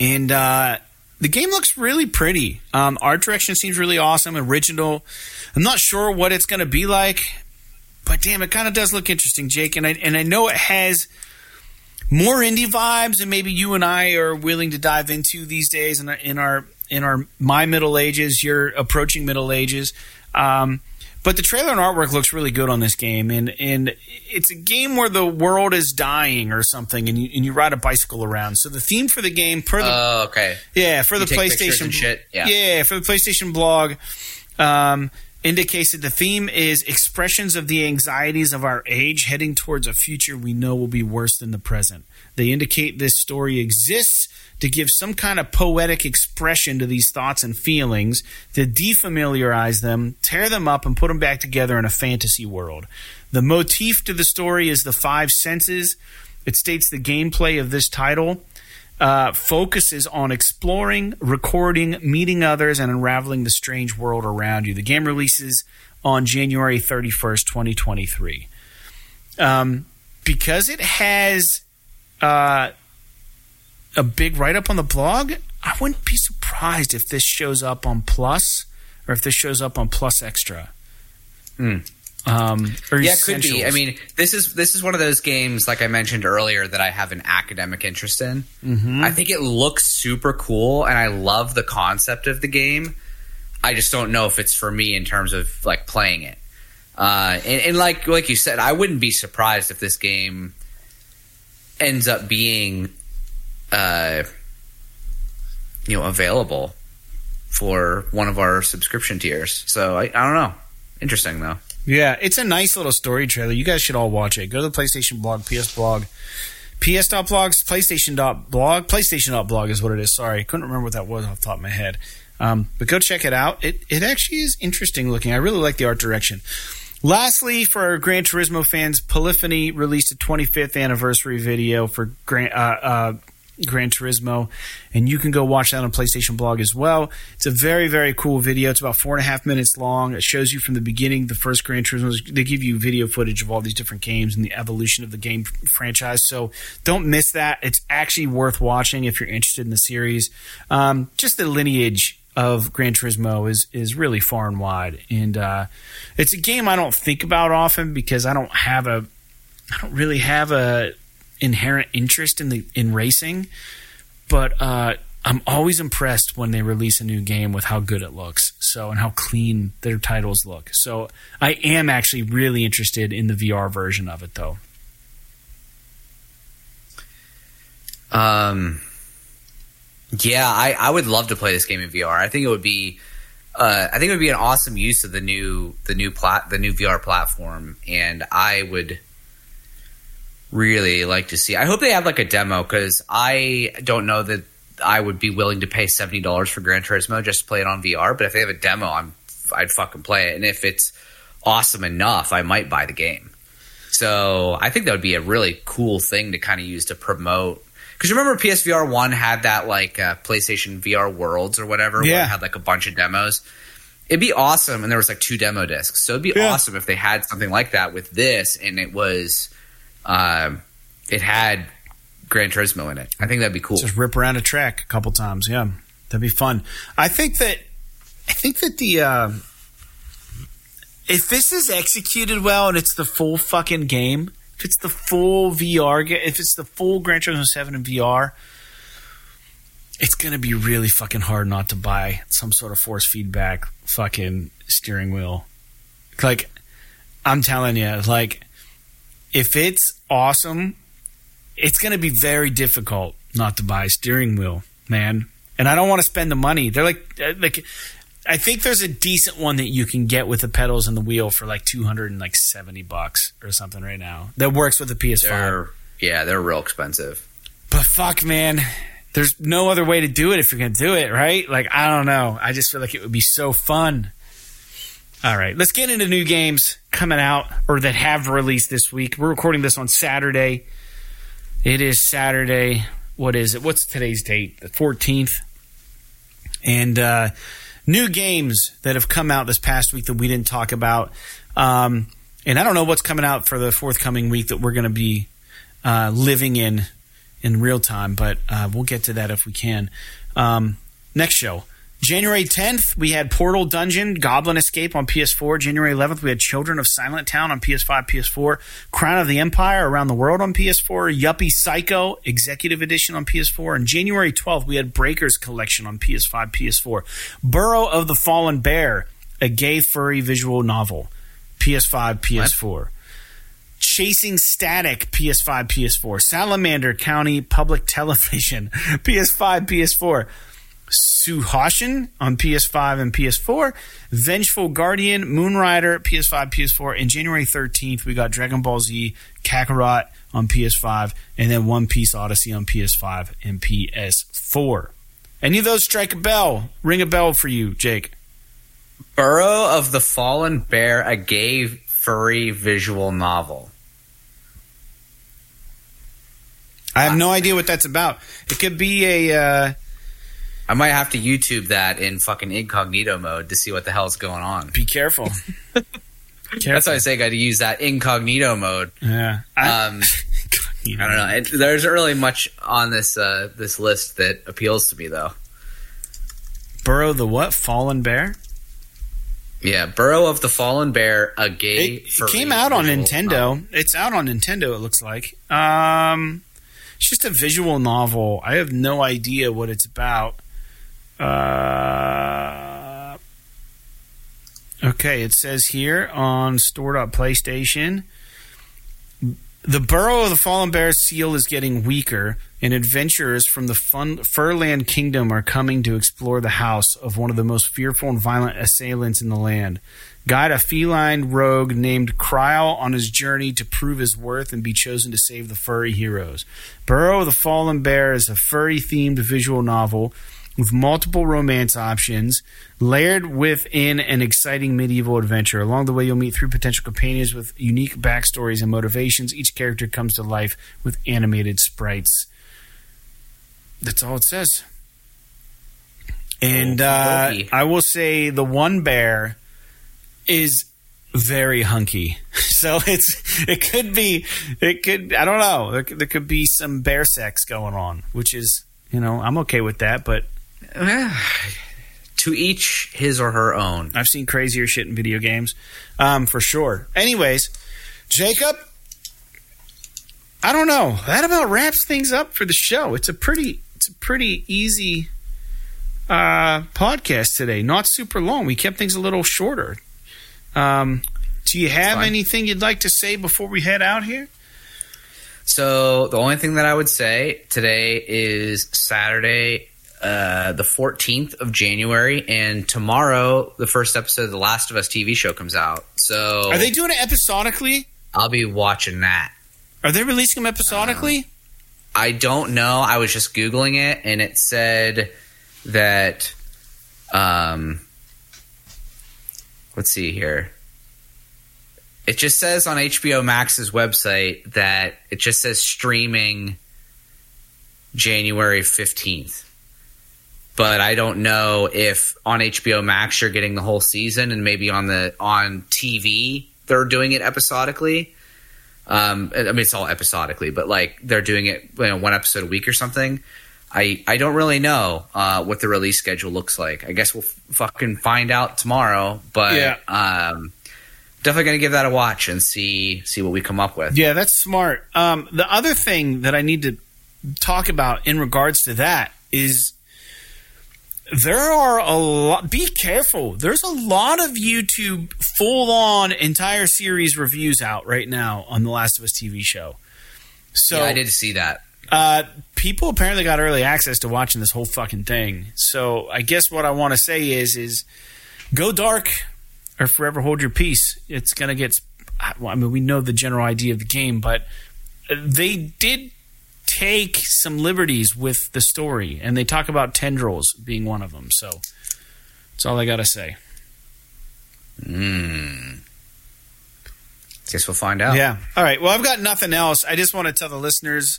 And uh, the game looks really pretty. Um, art direction seems really awesome, original. I'm not sure what it's going to be like, but damn, it kind of does look interesting, Jake. And I and I know it has more indie vibes than maybe you and I are willing to dive into these days in our in our, in our my middle ages. You're approaching middle ages. Um, but the trailer and artwork looks really good on this game, and and it's a game where the world is dying or something, and you, and you ride a bicycle around. So the theme for the game, per the oh okay, yeah, for you the PlayStation shit, yeah. yeah, for the PlayStation blog, um, indicates that the theme is expressions of the anxieties of our age heading towards a future we know will be worse than the present. They indicate this story exists to give some kind of poetic expression to these thoughts and feelings, to defamiliarize them, tear them up, and put them back together in a fantasy world. The motif to the story is the five senses. It states the gameplay of this title uh, focuses on exploring, recording, meeting others, and unraveling the strange world around you. The game releases on January 31st, 2023. Um, because it has uh, a big write up on the blog, I wouldn't be surprised if this shows up on Plus or if this shows up on Plus Extra. Mm. Um, yeah, it could be. I mean, this is this is one of those games, like I mentioned earlier, that I have an academic interest in. Mm-hmm. I think it looks super cool, and I love the concept of the game. I just don't know if it's for me in terms of like playing it. Uh, and, and like like you said, I wouldn't be surprised if this game ends up being, uh, you know, available for one of our subscription tiers. So I, I don't know. Interesting though. Yeah, it's a nice little story trailer. You guys should all watch it. Go to the PlayStation blog, PS blog, ps.blogs, PlayStation.blog, PlayStation.blog is what it is. Sorry, couldn't remember what that was off the top of my head. Um, but go check it out. It it actually is interesting looking. I really like the art direction. Lastly, for our Gran Turismo fans, Polyphony released a 25th anniversary video for Gran, uh, uh, Gran Turismo, and you can go watch that on PlayStation Blog as well. It's a very, very cool video. It's about four and a half minutes long. It shows you from the beginning the first Gran Turismo. They give you video footage of all these different games and the evolution of the game franchise. So don't miss that. It's actually worth watching if you're interested in the series. Um, just the lineage of Gran Turismo is is really far and wide, and uh, it's a game I don't think about often because I don't have a I don't really have a inherent interest in the in racing, but uh, I'm always impressed when they release a new game with how good it looks. So and how clean their titles look. So I am actually really interested in the VR version of it, though. Um, yeah, I, I would love to play this game in VR. I think it would be, uh, I think it would be an awesome use of the new the new plat the new VR platform, and I would really like to see. I hope they have like a demo because I don't know that I would be willing to pay seventy dollars for Gran Turismo just to play it on VR. But if they have a demo, I'm I'd fucking play it, and if it's awesome enough, I might buy the game. So I think that would be a really cool thing to kind of use to promote because remember PSVR one had that like uh, PlayStation VR Worlds or whatever, yeah, where it had like a bunch of demos. It'd be awesome, and there was like two demo discs, so it'd be Yeah. awesome if they had something like that with this, and it was, um, it had Gran Turismo in it. I think that'd be cool. Just rip around a track a couple times. Yeah, that'd be fun. I think that I think that the uh, if this is executed well and it's the full fucking game, if it's the full VR, if it's the full Gran Turismo Seven in VR, it's gonna be really fucking hard not to buy some sort of force feedback fucking steering wheel. Like I'm telling you, like if it's awesome it's going to be very difficult not to buy a steering wheel, man. And I don't want to spend the money. They're like, uh, like, I think there's a decent one that you can get with the pedals and the wheel for like two hundred and like seventy bucks or something right now that works with the PS5. They're yeah, they're real expensive. But fuck, man, there's no other way to do it if you're gonna do it, right? Like, I don't know. I just feel like it would be so fun. All right, let's get into new games coming out or that have released this week. We're recording this on Saturday. It is Saturday. What is it? What's today's date? The 14th. And uh, new games that have come out this past week that we didn't talk about. Um, and I don't know what's coming out for the forthcoming week that we're going to be uh, living in in real time, but uh, we'll get to that if we can. Um, next show. January 10th, we had Portal Dungeon, Goblin Escape on PS4. January 11th, we had Children of Silent Town on PS5, PS4. Crown of the Empire Around the World on PS4. Yuppie Psycho Executive Edition on PS4. And January 12th, we had Breakers Collection on PS5, PS4. Burrow of the Fallen Bear, a gay furry visual novel. PS5, PS4. Chasing Static, PS5, PS4. Salamander County Public Television, PS5, PS4. Suhashin on PS5 and PS4, Vengeful Guardian, Moonrider, PS5, PS4, and January 13th we got Dragon Ball Z Kakarot on PS5, and then One Piece Odyssey on PS5 and PS4. Any of those strike a bell? Ring a bell for you, Jake. Burrow of the Fallen Bear, a gay furry visual novel. I have no idea what that's about. It could be a. Uh, I might have to YouTube that in fucking incognito mode to see what the hell's going on. be careful. [laughs] That's why I say I got to use that incognito mode. Yeah. Um, [laughs] I don't know. It, there's not really much on this uh, this list that appeals to me though. Burrow the what? Fallen bear? Yeah, Burrow of the Fallen Bear, a gay. It, it came out on Nintendo. novel. It's out on Nintendo. It looks like. Um, it's just a visual novel. I have no idea what it's about. Uh, okay, it says here on store.playstation. The Burrow of the Fallen Bear seal is getting weaker, and adventurers from the Fun- Furland Kingdom are coming to explore the house of one of the most fearful and violent assailants in the land. Guide a feline rogue named Kryle on his journey to prove his worth and be chosen to save the furry heroes. Burrow of the Fallen Bear is a furry themed visual novel with multiple romance options, layered within an exciting medieval adventure. Along the way, you'll meet three potential companions with unique backstories and motivations. Each character comes to life with animated sprites. That's all it says. And uh, I will say the one bear is very hunky. [laughs] So it's it could be it could I don't know there, there could be some bear sex going on, which is you know I'm okay with that, but [sighs] to each his or her own. I've seen crazier shit in video games, um, for sure. Anyways, Jacob, I don't know. That about wraps things up for the show. It's a pretty, it's a pretty easy uh, podcast today. Not super long. We kept things a little shorter. Um, do you have anything you'd like to say before we head out here? So the only thing that I would say today is Saturday, uh, the 14th of January, and tomorrow the first episode of the Last of Us TV show comes out. So Are they doing it episodically? I'll be watching that. Are they releasing them episodically? I don't know. I was just googling it, and it said that. Um, let's see here. It just says on HBO Max's website that it just says streaming January fifteenth. But I don't know if on HBO Max you're getting the whole season, and maybe on the on TV they're doing it episodically. Um, I mean, it's all episodically, but like they're doing it you know, one episode a week or something. I I don't really know uh, what the release schedule looks like. I guess we'll f- fucking find out tomorrow. But Yeah. um, definitely gonna give that a watch and see see what we come up with. Yeah, that's smart. Um, the other thing that I need to talk about in regards to that is there are a lot. Be careful. There's a lot of YouTube full on entire series reviews out right now on the Last of Us TV show. So Yeah, I did see that. uh, people apparently got early access to watching this whole fucking thing. So I guess what I want to say is is go dark or forever hold your peace. It's gonna get. I mean, we know the general idea of the game, but they did take some liberties with the story, and they talk about tendrils being one of them. So that's all I gotta say. Mm. Guess we'll find out. Yeah. All right. Well, I've got nothing else. I just want to tell the listeners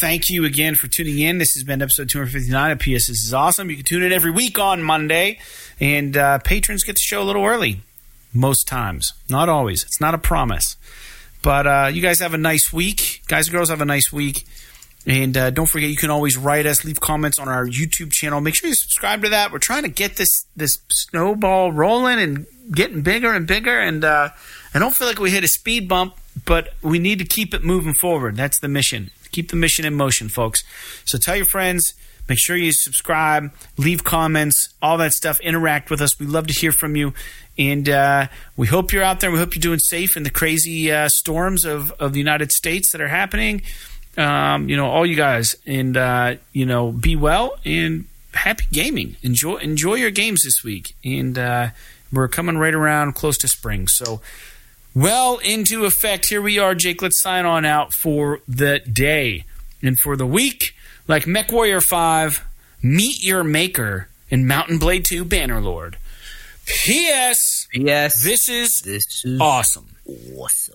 thank you again for tuning in. This has been episode 259 of PS. This is awesome. You can tune in every week on Monday, and uh, patrons get the show a little early most times. Not always. It's not a promise. But uh, you guys have a nice week. Guys and girls have a nice week. And uh, don't forget, you can always write us, leave comments on our YouTube channel. Make sure you subscribe to that. We're trying to get this this snowball rolling and getting bigger and bigger. And uh, I don't feel like we hit a speed bump, but we need to keep it moving forward. That's the mission. Keep the mission in motion, folks. So tell your friends. Make sure you subscribe, leave comments, all that stuff. Interact with us. We love to hear from you. And uh, we hope you're out there. We hope you're doing safe in the crazy uh, storms of, of the United States that are happening um, you know, all you guys, and uh, you know, be well and happy gaming. Enjoy enjoy your games this week, and uh, we're coming right around close to spring, so well into effect. Here we are, Jake. Let's sign on out for the day and for the week. Like Mech Warrior Five, meet your maker in Mount and Blade Two Bannerlord. P.S. Yes, This is this is awesome. awesome.